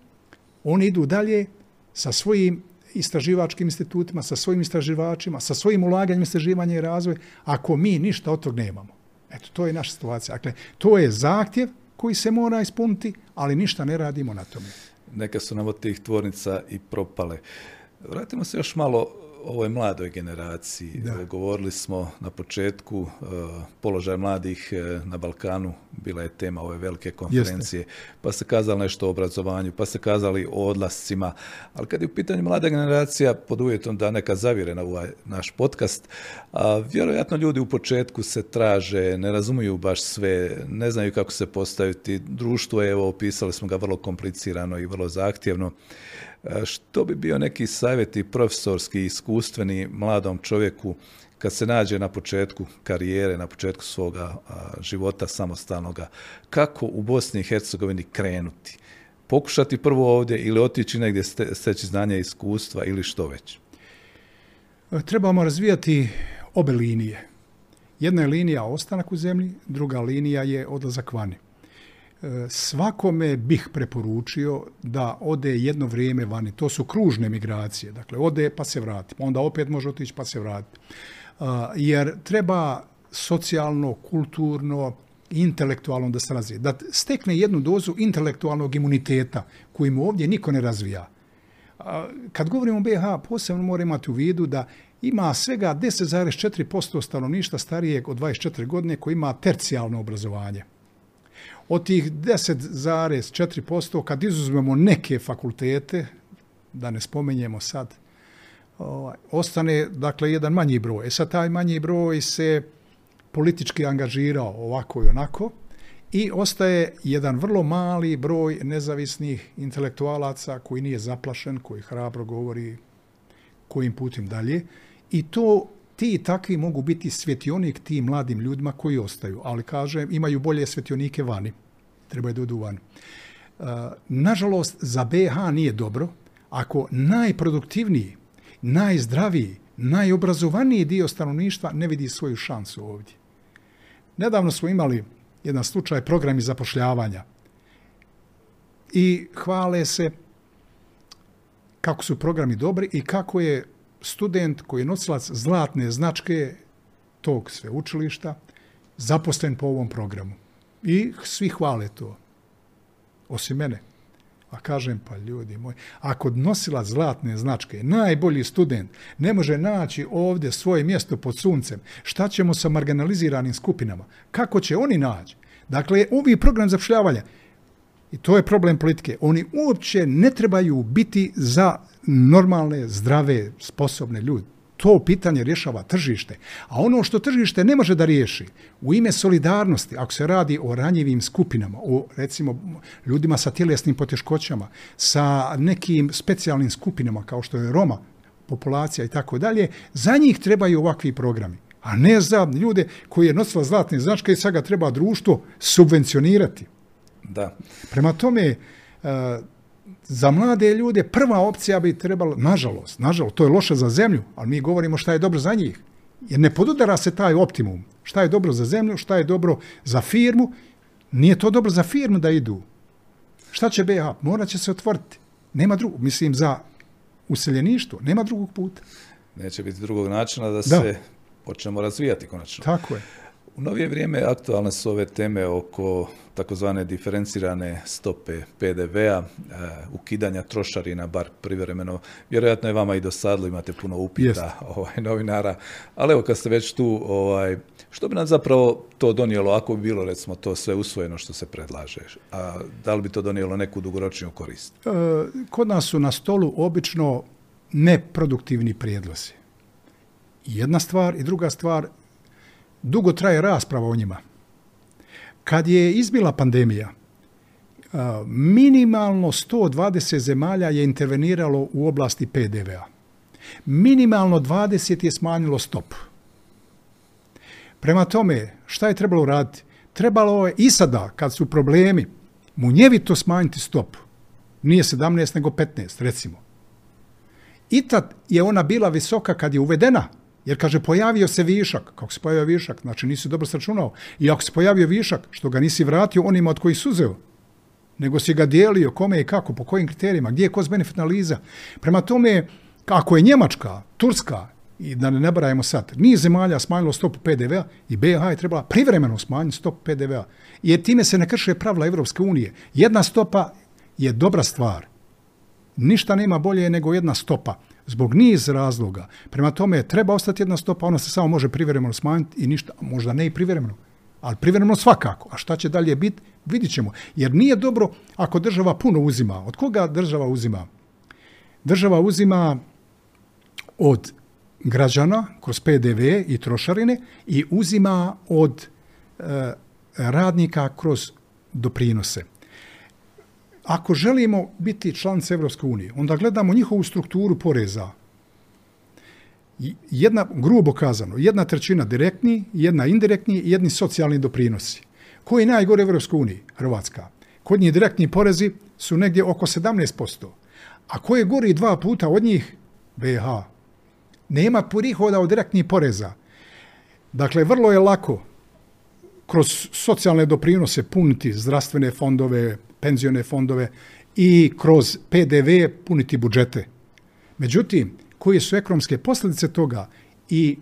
oni idu dalje sa svojim istraživačkim institutima, sa svojim istraživačima, sa svojim ulaganjem istraživanja i razvoj, ako mi ništa od tog nemamo. Eto, to je naša situacija. Dakle, to je zahtjev koji se mora ispuniti, ali ništa ne radimo na tome. Neka su nam od tih tvornica i propale. Vratimo se još malo ovoj mladoj generaciji. Da. Govorili smo na početku uh, položaj mladih uh, na Balkanu, bila je tema ove velike konferencije, Jeste. pa se kazali nešto o obrazovanju, pa se kazali o odlascima, ali kad je u pitanju mlada generacija, pod uvjetom da neka zavire na ovaj naš podcast, a vjerojatno ljudi u početku se traže, ne razumiju baš sve, ne znaju kako se postaviti, društvo je, evo, opisali smo ga vrlo komplicirano i vrlo zahtjevno, E, što bi bio neki savjeti profesorski, iskustveni mladom čovjeku kad se nađe na početku karijere, na početku svoga života samostalnoga, kako u Bosni i Hercegovini krenuti? Pokušati prvo ovdje ili otići negdje steći znanja i iskustva ili što već? E, trebamo razvijati obe linije. Jedna je linija ostanak u zemlji, druga linija je odlazak vani svakome bih preporučio da ode jedno vrijeme vani. To su kružne migracije. Dakle, ode pa se vrati. Pa onda opet može otići pa se vrati. Jer treba socijalno, kulturno, intelektualno da se razvije. Da stekne jednu dozu intelektualnog imuniteta koji mu ovdje niko ne razvija. Kad govorimo o BH, posebno mora imati u vidu da ima svega 10,4% stanovništa starijeg od 24 godine koji ima tercijalno obrazovanje. Od tih 10,4%, kad izuzmemo neke fakultete, da ne spomenjemo sad, ovaj, ostane dakle jedan manji broj. E sad taj manji broj se politički angažirao ovako i onako i ostaje jedan vrlo mali broj nezavisnih intelektualaca koji nije zaplašen, koji hrabro govori kojim putim dalje. I to ti i takvi mogu biti svjetionik tim mladim ljudima koji ostaju, ali kaže imaju bolje svjetionike vani. Trebaju da odu van. Uh, nažalost, za BH nije dobro ako najproduktivniji, najzdraviji, najobrazovaniji dio stanovništva ne vidi svoju šansu ovdje. Nedavno smo imali jedan slučaj programi zapošljavanja i hvale se kako su programi dobri i kako je student koji je nosilac zlatne značke tog sveučilišta zaposlen po ovom programu. I svi hvale to. Osim mene. A kažem, pa ljudi moji, ako nosila zlatne značke, najbolji student, ne može naći ovdje svoje mjesto pod suncem, šta ćemo sa marginaliziranim skupinama? Kako će oni naći? Dakle, ovi program zapošljavanja, i to je problem politike, oni uopće ne trebaju biti za normalne, zdrave, sposobne ljudi. To pitanje rješava tržište. A ono što tržište ne može da riješi, u ime solidarnosti, ako se radi o ranjivim skupinama, o recimo ljudima sa tjelesnim poteškoćama, sa nekim specijalnim skupinama kao što je Roma, populacija i tako dalje, za njih trebaju ovakvi programi. A ne za ljude koji je nosila zlatne značke i sad ga treba društvo subvencionirati. Da. Prema tome, e, za mlade ljude prva opcija bi trebala, nažalost, nažalost, to je loše za zemlju, ali mi govorimo šta je dobro za njih. Jer ne podudara se taj optimum. Šta je dobro za zemlju, šta je dobro za firmu. Nije to dobro za firmu da idu. Šta će BH? Morat će se otvoriti. Nema drugog. Mislim, za useljeništvo. Nema drugog puta. Neće biti drugog načina da, se počnemo razvijati konačno. Tako je. U novije vrijeme aktualne su ove teme oko takozvane diferencirane stope PDV-a, e, ukidanja trošarina, bar privremeno. Vjerojatno je vama i dosadlo, imate puno upita ovaj, novinara. Ali evo, kad ste već tu, ovaj, što bi nam zapravo to donijelo, ako bi bilo, recimo, to sve usvojeno što se predlaže? A da li bi to donijelo neku dugoročniju korist? E, kod nas su na stolu obično neproduktivni prijedlozi. Jedna stvar i druga stvar, dugo traje rasprava o njima. Kad je izbila pandemija, minimalno 120 zemalja je interveniralo u oblasti PDV-a. Minimalno 20 je smanjilo stop. Prema tome, šta je trebalo raditi? Trebalo je i sada, kad su problemi, munjevito smanjiti stop. Nije 17, nego 15, recimo. I tad je ona bila visoka kad je uvedena, jer kaže, pojavio se višak. Kako se pojavio višak? Znači, nisi dobro sračunao. I ako se pojavio višak, što ga nisi vratio onima od kojih suzeo, nego si ga dijelio, kome i kako, po kojim kriterijima, gdje je cost benefit analiza. Prema tome, ako je Njemačka, Turska, i da ne nabrajemo sad, nije zemalja smanjilo stopu PDV-a i BiH je trebala privremeno smanjiti stopu PDV-a. Jer time se ne krše pravila Evropske unije. Jedna stopa je dobra stvar. Ništa nema bolje nego jedna stopa zbog niz razloga. Prema tome, treba ostati jedna stopa, ona se samo može privremeno smanjiti i ništa, možda ne i privremeno, ali privremeno svakako. A šta će dalje biti, vidit ćemo. Jer nije dobro ako država puno uzima. Od koga država uzima? Država uzima od građana kroz PDV i trošarine i uzima od e, radnika kroz doprinose. Ako želimo biti članice Evropske unije, onda gledamo njihovu strukturu poreza. Jedna, grubo kazano, jedna trećina direktni, jedna indirektni i jedni socijalni doprinosi. Koji je najgore Evropskoj uniji? Hrvatska. Kod njih direktni porezi su negdje oko 17%. A ko je gori dva puta od njih? BH. Nema prihoda od direktnih poreza. Dakle, vrlo je lako kroz socijalne doprinose puniti zdravstvene fondove, penzione fondove i kroz PDV puniti budžete. Međutim, koje su ekonomske posljedice toga? I,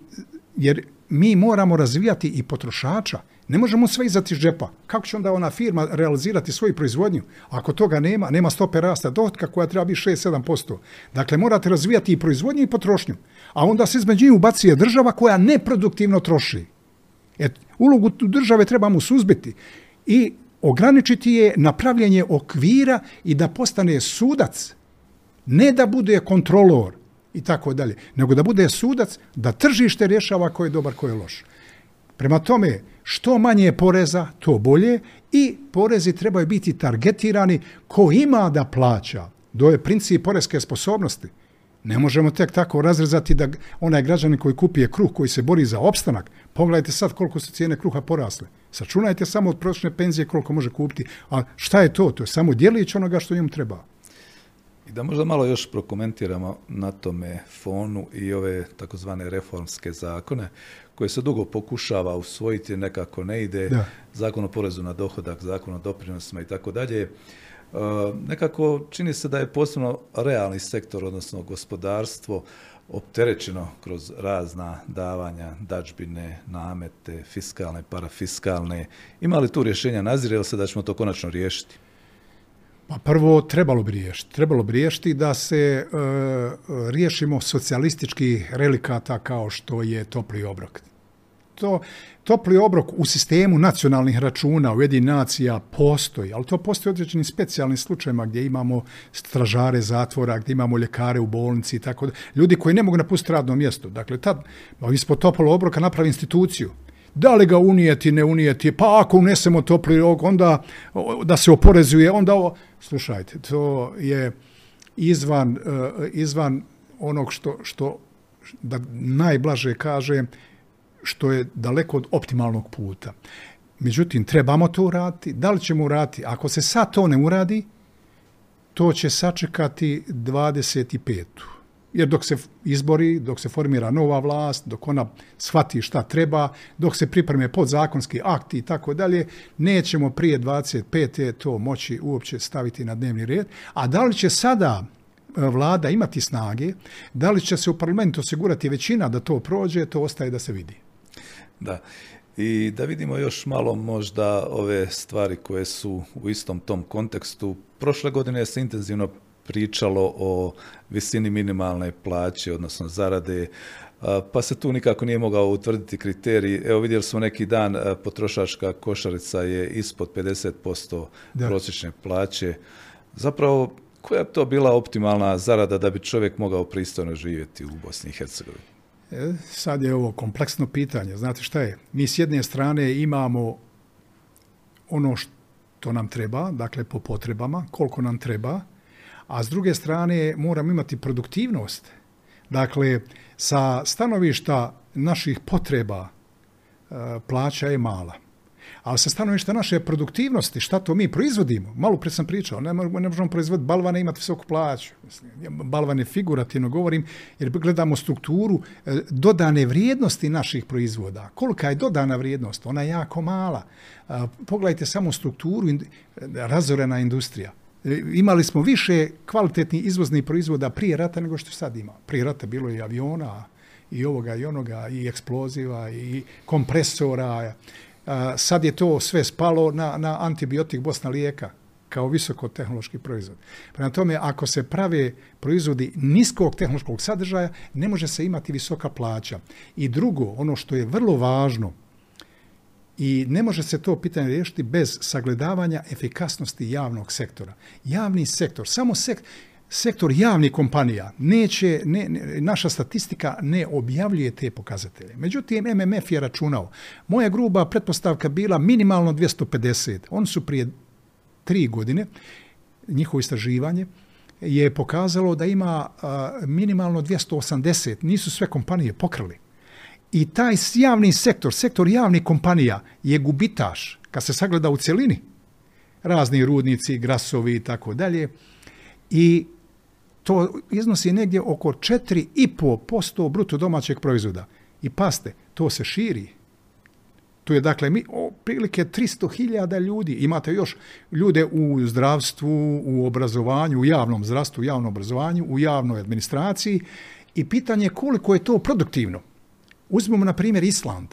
jer mi moramo razvijati i potrošača. Ne možemo sve izati iz džepa. Kako će onda ona firma realizirati svoju proizvodnju? Ako toga nema, nema stope rasta dohotka koja treba biti 6-7%. Dakle, morate razvijati i proizvodnju i potrošnju. A onda se između njih ubacuje država koja neproduktivno troši. Et, ulogu države trebamo suzbiti. I ograničiti je napravljanje okvira i da postane sudac, ne da bude kontrolor i tako dalje, nego da bude sudac da tržište rješava ko je dobar, ko je loš. Prema tome, što manje poreza, to bolje i porezi trebaju biti targetirani ko ima da plaća. Do je princip porezke sposobnosti. Ne možemo tek tako razrezati da onaj građanin koji kupije kruh, koji se bori za opstanak, pogledajte sad koliko su cijene kruha porasle. Sačunajte samo od prosječne penzije koliko može kupiti. A šta je to? To je samo djelić onoga što njemu treba. I da možda malo još prokomentiramo na tome fonu i ove takozvane reformske zakone koje se dugo pokušava usvojiti, nekako ne ide. Da. Zakon o porezu na dohodak, zakon o doprinosima i tako dalje. E, nekako čini se da je posebno realni sektor, odnosno gospodarstvo, opterećeno kroz razna davanja, dačbine, namete, fiskalne, parafiskalne. Ima li tu rješenja? Nazire se da ćemo to konačno riješiti? Pa prvo trebalo bi riješiti. Trebalo bi riješiti da se e, riješimo socijalističkih relikata kao što je topli obrok to topli obrok u sistemu nacionalnih računa u nacija postoji, ali to postoji određenim specijalnim slučajima gdje imamo stražare zatvora, gdje imamo ljekare u bolnici i tako da. Ljudi koji ne mogu napustiti radno mjesto. Dakle, tad ispod toplog obroka napravi instituciju. Da li ga unijeti, ne unijeti, pa ako unesemo topli obrok, onda da se oporezuje, onda ovo... Slušajte, to je izvan, e, izvan onog što, što da najblaže kaže, što je daleko od optimalnog puta. Međutim, trebamo to uraditi. Da li ćemo uraditi? Ako se sad to ne uradi, to će sačekati 25. Jer dok se izbori, dok se formira nova vlast, dok ona shvati šta treba, dok se pripreme podzakonski akti i tako dalje, nećemo prije 25. to moći uopće staviti na dnevni red. A da li će sada e, vlada imati snage, da li će se u parlamentu osigurati većina da to prođe, to ostaje da se vidi. Da. I da vidimo još malo možda ove stvari koje su u istom tom kontekstu. Prošle godine se intenzivno pričalo o visini minimalne plaće, odnosno zarade, pa se tu nikako nije mogao utvrditi kriterij. Evo vidjeli smo neki dan, potrošačka košarica je ispod 50% da. prosječne plaće. Zapravo, koja je to bila optimalna zarada da bi čovjek mogao pristojno živjeti u Bosni i Hercegovini? Sad je ovo kompleksno pitanje. Znate šta je? Mi s jedne strane imamo ono što nam treba, dakle po potrebama, koliko nam treba, a s druge strane moramo imati produktivnost. Dakle, sa stanovišta naših potreba e, plaća je mala. Ali sa stanovišta naše produktivnosti, šta to mi proizvodimo? Malo pre sam pričao, ne, ne možemo proizvoditi balvane imati visoku plaću. Balvane figurativno govorim, jer gledamo strukturu e, dodane vrijednosti naših proizvoda. Kolika je dodana vrijednost? Ona je jako mala. Pogledajte samo strukturu, razorena industrija. E, imali smo više kvalitetnih izvoznih proizvoda prije rata nego što sad ima. Prije rata bilo je aviona, i ovoga i onoga, i eksploziva, i kompresora. Sad je to sve spalo na, na antibiotik Bosna lijeka kao visokotehnološki proizvod. Prema tome, ako se prave proizvodi niskog tehnološkog sadržaja, ne može se imati visoka plaća. I drugo, ono što je vrlo važno, i ne može se to pitanje riješiti bez sagledavanja efikasnosti javnog sektora. Javni sektor, samo sek, sektor javnih kompanija, neće, ne, ne, naša statistika ne objavljuje te pokazatelje. Međutim, MMF je računao. Moja gruba pretpostavka bila minimalno 250. Oni su prije tri godine, njihovo istraživanje, je pokazalo da ima a, minimalno 280. Nisu sve kompanije pokrali. I taj javni sektor, sektor javnih kompanija je gubitaš kad se sagleda u cjelini. Razni rudnici, grasovi i tako dalje. I to iznosi negdje oko 4,5% bruto domaćeg proizvoda. I paste, to se širi. Tu je dakle mi prilike 300.000 ljudi. Imate još ljude u zdravstvu, u obrazovanju, u javnom zdravstvu, u javnom obrazovanju, u javnoj administraciji i pitanje koliko je to produktivno. Uzmemo na primjer Island.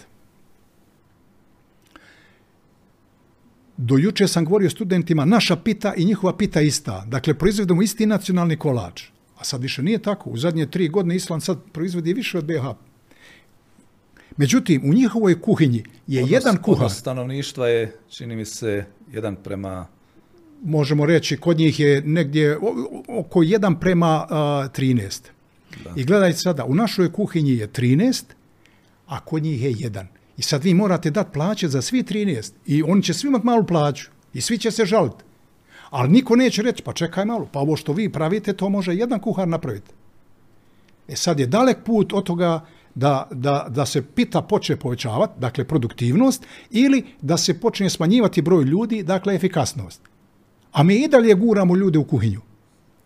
Do juče sam govorio studentima, naša pita i njihova pita ista. Dakle, proizvodimo isti nacionalni kolač. A sad više nije tako. U zadnje tri godine Island sad proizvodi više od BH. Međutim, u njihovoj kuhinji je odnos, jedan kuhar... Stanovništva je, čini mi se, jedan prema... Možemo reći, kod njih je negdje oko jedan prema uh, 13. Da. I gledajte sada, u našoj kuhinji je 13, a kod njih je jedan. I sad vi morate dati plaće za svi 13 i oni će svi imati malu plaću i svi će se žaliti. Ali niko neće reći, pa čekaj malo, pa ovo što vi pravite, to može jedan kuhar napraviti. E sad je dalek put od toga da, da, da se pita počne povećavati, dakle produktivnost, ili da se počne smanjivati broj ljudi, dakle efikasnost. A mi i dalje guramo ljude u kuhinju.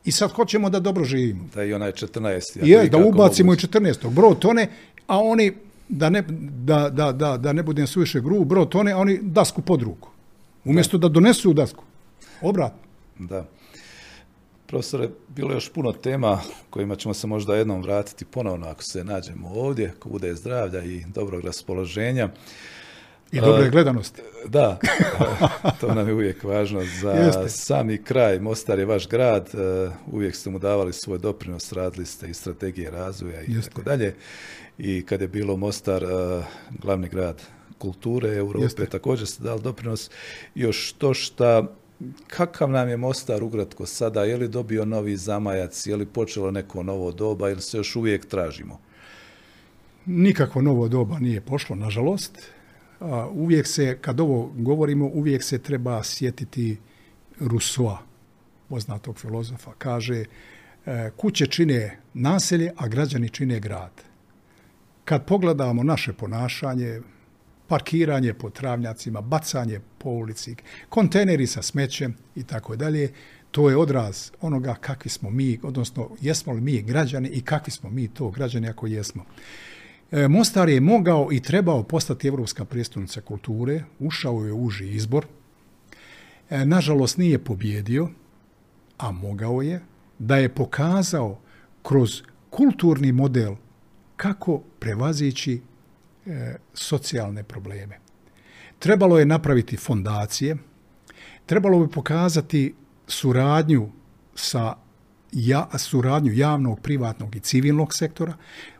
I sad hoćemo da dobro živimo. Da i onaj 14. Je, da ubacimo i 14. Brod tone, a oni da ne, da, da, da, da ne budem suviše gru, bro, tone, oni dasku pod ruku. Umjesto da, da donesu dasku. Obratno. Da. Profesore, bilo je još puno tema kojima ćemo se možda jednom vratiti ponovno ako se nađemo ovdje, ako bude zdravlja i dobrog raspoloženja. I dobre gledanosti. Da, to nam je uvijek važno. Za Jeste. sami kraj, Mostar je vaš grad, e, uvijek ste mu davali svoj doprinos, radili ste i strategije razvoja i Jeste. tako dalje i kad je bilo Mostar uh, glavni grad kulture Europe, Jeste. također ste dali doprinos. Još to šta, kakav nam je Mostar ugratko sada, je li dobio novi zamajac, je li počelo neko novo doba ili se još uvijek tražimo? Nikakvo novo doba nije pošlo, nažalost. Uvijek se, kad ovo govorimo, uvijek se treba sjetiti Rousseau, poznatog filozofa. Kaže, e, kuće čine naselje, a građani čine grad kad pogledamo naše ponašanje, parkiranje po travnjacima, bacanje po ulici, kontejneri sa smećem i tako dalje. To je odraz onoga kakvi smo mi, odnosno jesmo li mi građani i kakvi smo mi to građani ako jesmo. E, Mostar je mogao i trebao postati Evropska prijestolnica kulture, ušao je u uži izbor. E, nažalost nije pobjedio, a mogao je, da je pokazao kroz kulturni model kako prevazići e, socijalne probleme. Trebalo je napraviti fondacije, trebalo bi pokazati suradnju sa ja, suradnju javnog, privatnog i civilnog sektora,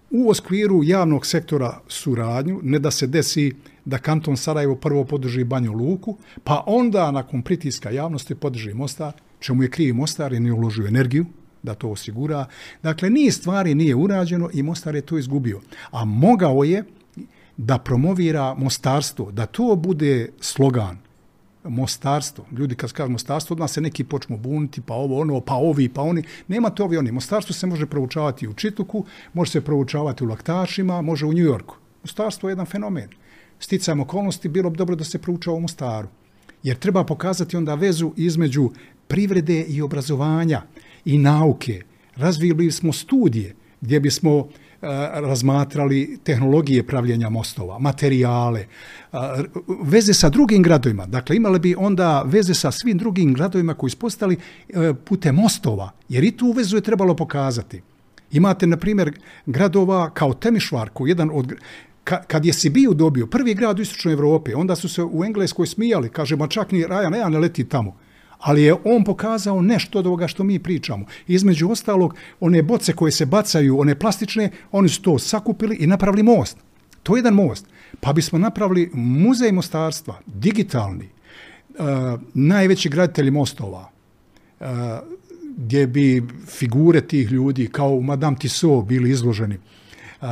u oskviru javnog sektora suradnju, ne da se desi da kanton Sarajevo prvo podrži Banju Luku, pa onda nakon pritiska javnosti podrži Mostar, čemu je krivi Mostar i ne uložio energiju da to osigura. Dakle, nije stvari nije urađeno i Mostar je to izgubio. A mogao je da promovira mostarstvo, da to bude slogan mostarstvo. Ljudi kad kažu mostarstvo, odmah se neki počnu buniti, pa ovo, ono, pa ovi, pa oni. Nema to ovi, oni. Mostarstvo se može proučavati u Čituku, može se proučavati u Laktašima, može u Njujorku. Mostarstvo je jedan fenomen. Sticajem okolnosti, bilo bi dobro da se proučava u Mostaru. Jer treba pokazati onda vezu između privrede i obrazovanja i nauke. Razvili smo studije gdje bismo uh, razmatrali tehnologije pravljenja mostova, materijale, veze sa drugim gradovima. Dakle, imali bi onda veze sa svim drugim gradovima koji spostali e, putem mostova, jer i tu vezu je trebalo pokazati. Imate, na primjer, gradova kao Temišvar, koji jedan od kad je Sibiju dobio, prvi grad u Istočnoj Evropi, onda su se u Engleskoj smijali, kaže, ma čak ni Raja ne, ne leti tamo ali je on pokazao nešto od ovoga što mi pričamo. Između ostalog, one boce koje se bacaju, one plastične, oni su to sakupili i napravili most. To je jedan most. Pa bismo napravili muzej mostarstva, digitalni, uh, najveći graditelji mostova, uh, gdje bi figure tih ljudi, kao u Madame Tissot, bili izloženi. Uh,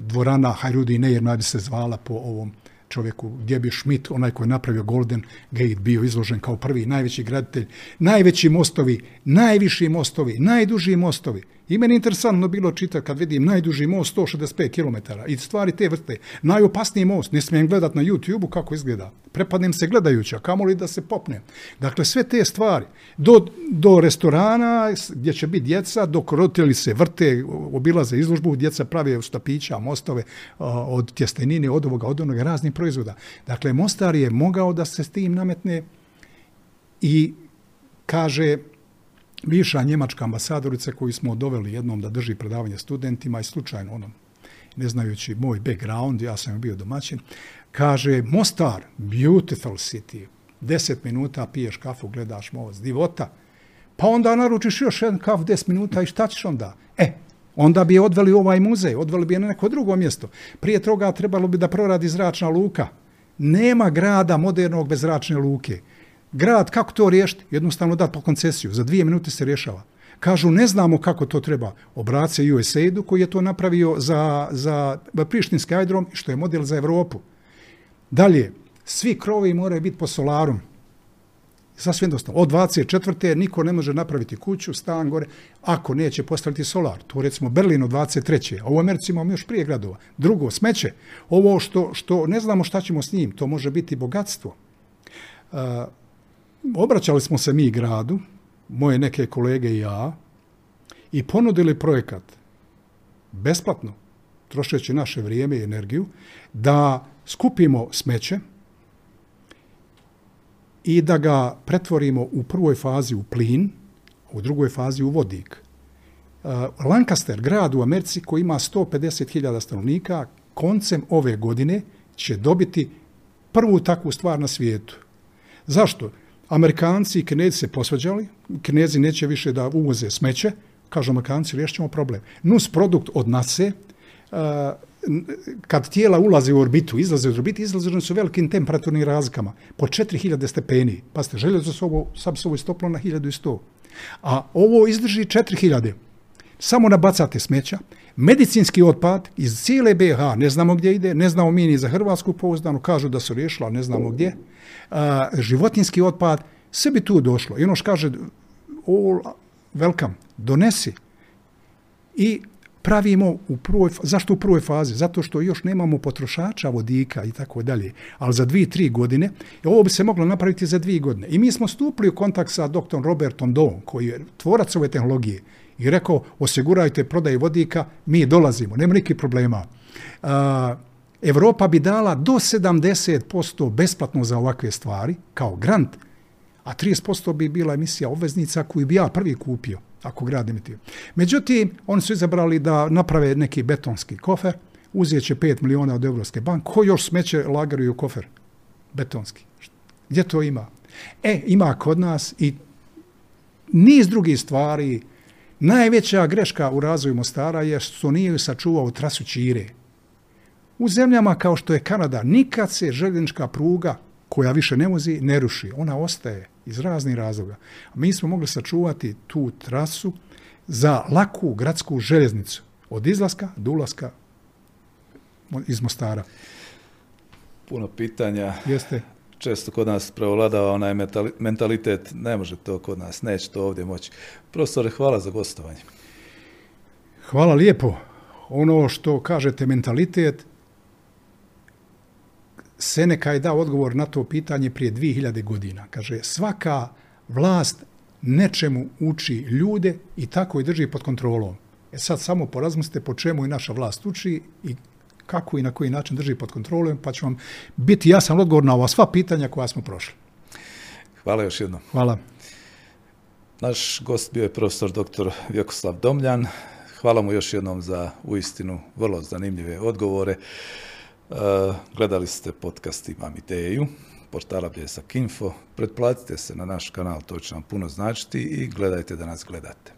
dvorana Hajrudi Nejer, bi se zvala po ovom čovjeku, gdje bi Schmidt, onaj koji je napravio Golden Gate, bio izložen kao prvi najveći graditelj, najveći mostovi, najviši mostovi, najduži mostovi. I meni interesantno bilo čitati kad vidim najduži most 165 km i stvari te vrste. Najopasniji most, ne smijem gledat na YouTube-u kako izgleda. Prepadnem se gledajući, a kamo li da se popne. Dakle, sve te stvari. Do, do restorana gdje će biti djeca, dok roditelji se vrte, obilaze izložbu, djeca prave štapića, mostove od tjestenine, od ovoga, od onoga, raznih proizvoda. Dakle, Mostar je mogao da se s tim nametne i kaže bivša njemačka ambasadorica koju smo doveli jednom da drži predavanje studentima i slučajno onom, ne znajući moj background, ja sam bio domaćin, kaže Mostar, beautiful city, deset minuta piješ kafu, gledaš most, divota, pa onda naručiš još jedan kaf deset minuta i šta ćeš onda? E, onda bi je odveli u ovaj muzej, odveli bi je na neko drugo mjesto. Prije toga trebalo bi da proradi zračna luka. Nema grada modernog bez zračne luke. Grad, kako to riješiti? Jednostavno dati po koncesiju. Za dvije minute se rješava. Kažu, ne znamo kako to treba. Obrace USAID-u koji je to napravio za, za Prištinski ajdrom, što je model za Evropu. Dalje, svi krovi moraju biti po solarum. Sasvim dosta. Od 24. niko ne može napraviti kuću, stan gore, ako neće postaviti solar. To recimo Berlin od 23. A u Americi imamo još prije gradova. Drugo, smeće. Ovo što, što ne znamo šta ćemo s njim, to može biti bogatstvo. Uh, obraćali smo se mi gradu, moje neke kolege i ja, i ponudili projekat besplatno, trošeći naše vrijeme i energiju, da skupimo smeće i da ga pretvorimo u prvoj fazi u plin, u drugoj fazi u vodik. Uh, Lancaster, grad u Americi koji ima 150.000 stanovnika, koncem ove godine će dobiti prvu takvu stvar na svijetu. Zašto? Amerikanci i Kinezi se posvađali, Kinezi neće više da uvoze smeće, kažu Amerikanci, riješćemo problem. Nus produkt od nase, uh, kad tijela ulaze u orbitu, izlaze u orbitu, izlaze su velikim temperaturnim razlikama, po 4000 stepeni. Pa ste željezo su ovo, sad su ovo istoplo na 1100. A ovo izdrži 4000. Samo nabacate smeća, medicinski otpad iz cijele BH, ne znamo gdje ide, ne znamo mi ni za Hrvatsku pouzdanu, kažu da su riješila, ne znamo gdje, a, životinski otpad, sve bi tu došlo. I ono što kaže, all welcome, donesi. I pravimo u prvoj, zašto u prvoj fazi? Zato što još nemamo potrošača vodika i tako dalje. Ali za dvije, tri godine, ovo bi se moglo napraviti za dvije godine. I mi smo stupili u kontakt sa dr. Robertom Dovom, koji je tvorac ove tehnologije i rekao, osigurajte prodaj vodika, mi dolazimo, nema nikakvih problema. Evropa bi dala do 70% besplatno za ovakve stvari, kao grant, a 30% bi bila emisija obveznica koju bi ja prvi kupio, ako grad emitio. Međutim, oni su izabrali da naprave neki betonski kofer, uzet će 5 miliona od Evropske banke, ko još smeće lagari u kofer? Betonski. Gdje to ima? E, ima kod nas i niz drugih stvari. Najveća greška u razvoju Mostara je što nije sačuvao trasu Čire. U zemljama kao što je Kanada, nikad se željeznička pruga koja više ne vozi, ne ruši. Ona ostaje iz raznih razloga. Mi smo mogli sačuvati tu trasu za laku gradsku željeznicu. Od izlaska do ulaska iz Mostara. Puno pitanja. Jeste. Često kod nas prevladava onaj mentalitet, ne može to kod nas, neće to ovdje moći. Profesore, hvala za gostovanje. Hvala lijepo. Ono što kažete mentalitet, Seneka je dao odgovor na to pitanje prije 2000 godina. Kaže, svaka vlast nečemu uči ljude i tako i drži pod kontrolom. E sad samo porazmislite po čemu i naša vlast uči i kako i na koji način drži pod kontrolom, pa ću vam biti jasan odgovor na ova sva pitanja koja smo prošli. Hvala još jednom. Hvala. Naš gost bio je profesor dr. Vjekoslav Domljan. Hvala mu još jednom za uistinu vrlo zanimljive odgovore. Uh, gledali ste podcast Imam ideju, portala Bljesak Info. Pretplatite se na naš kanal, to će vam puno značiti i gledajte da nas gledate.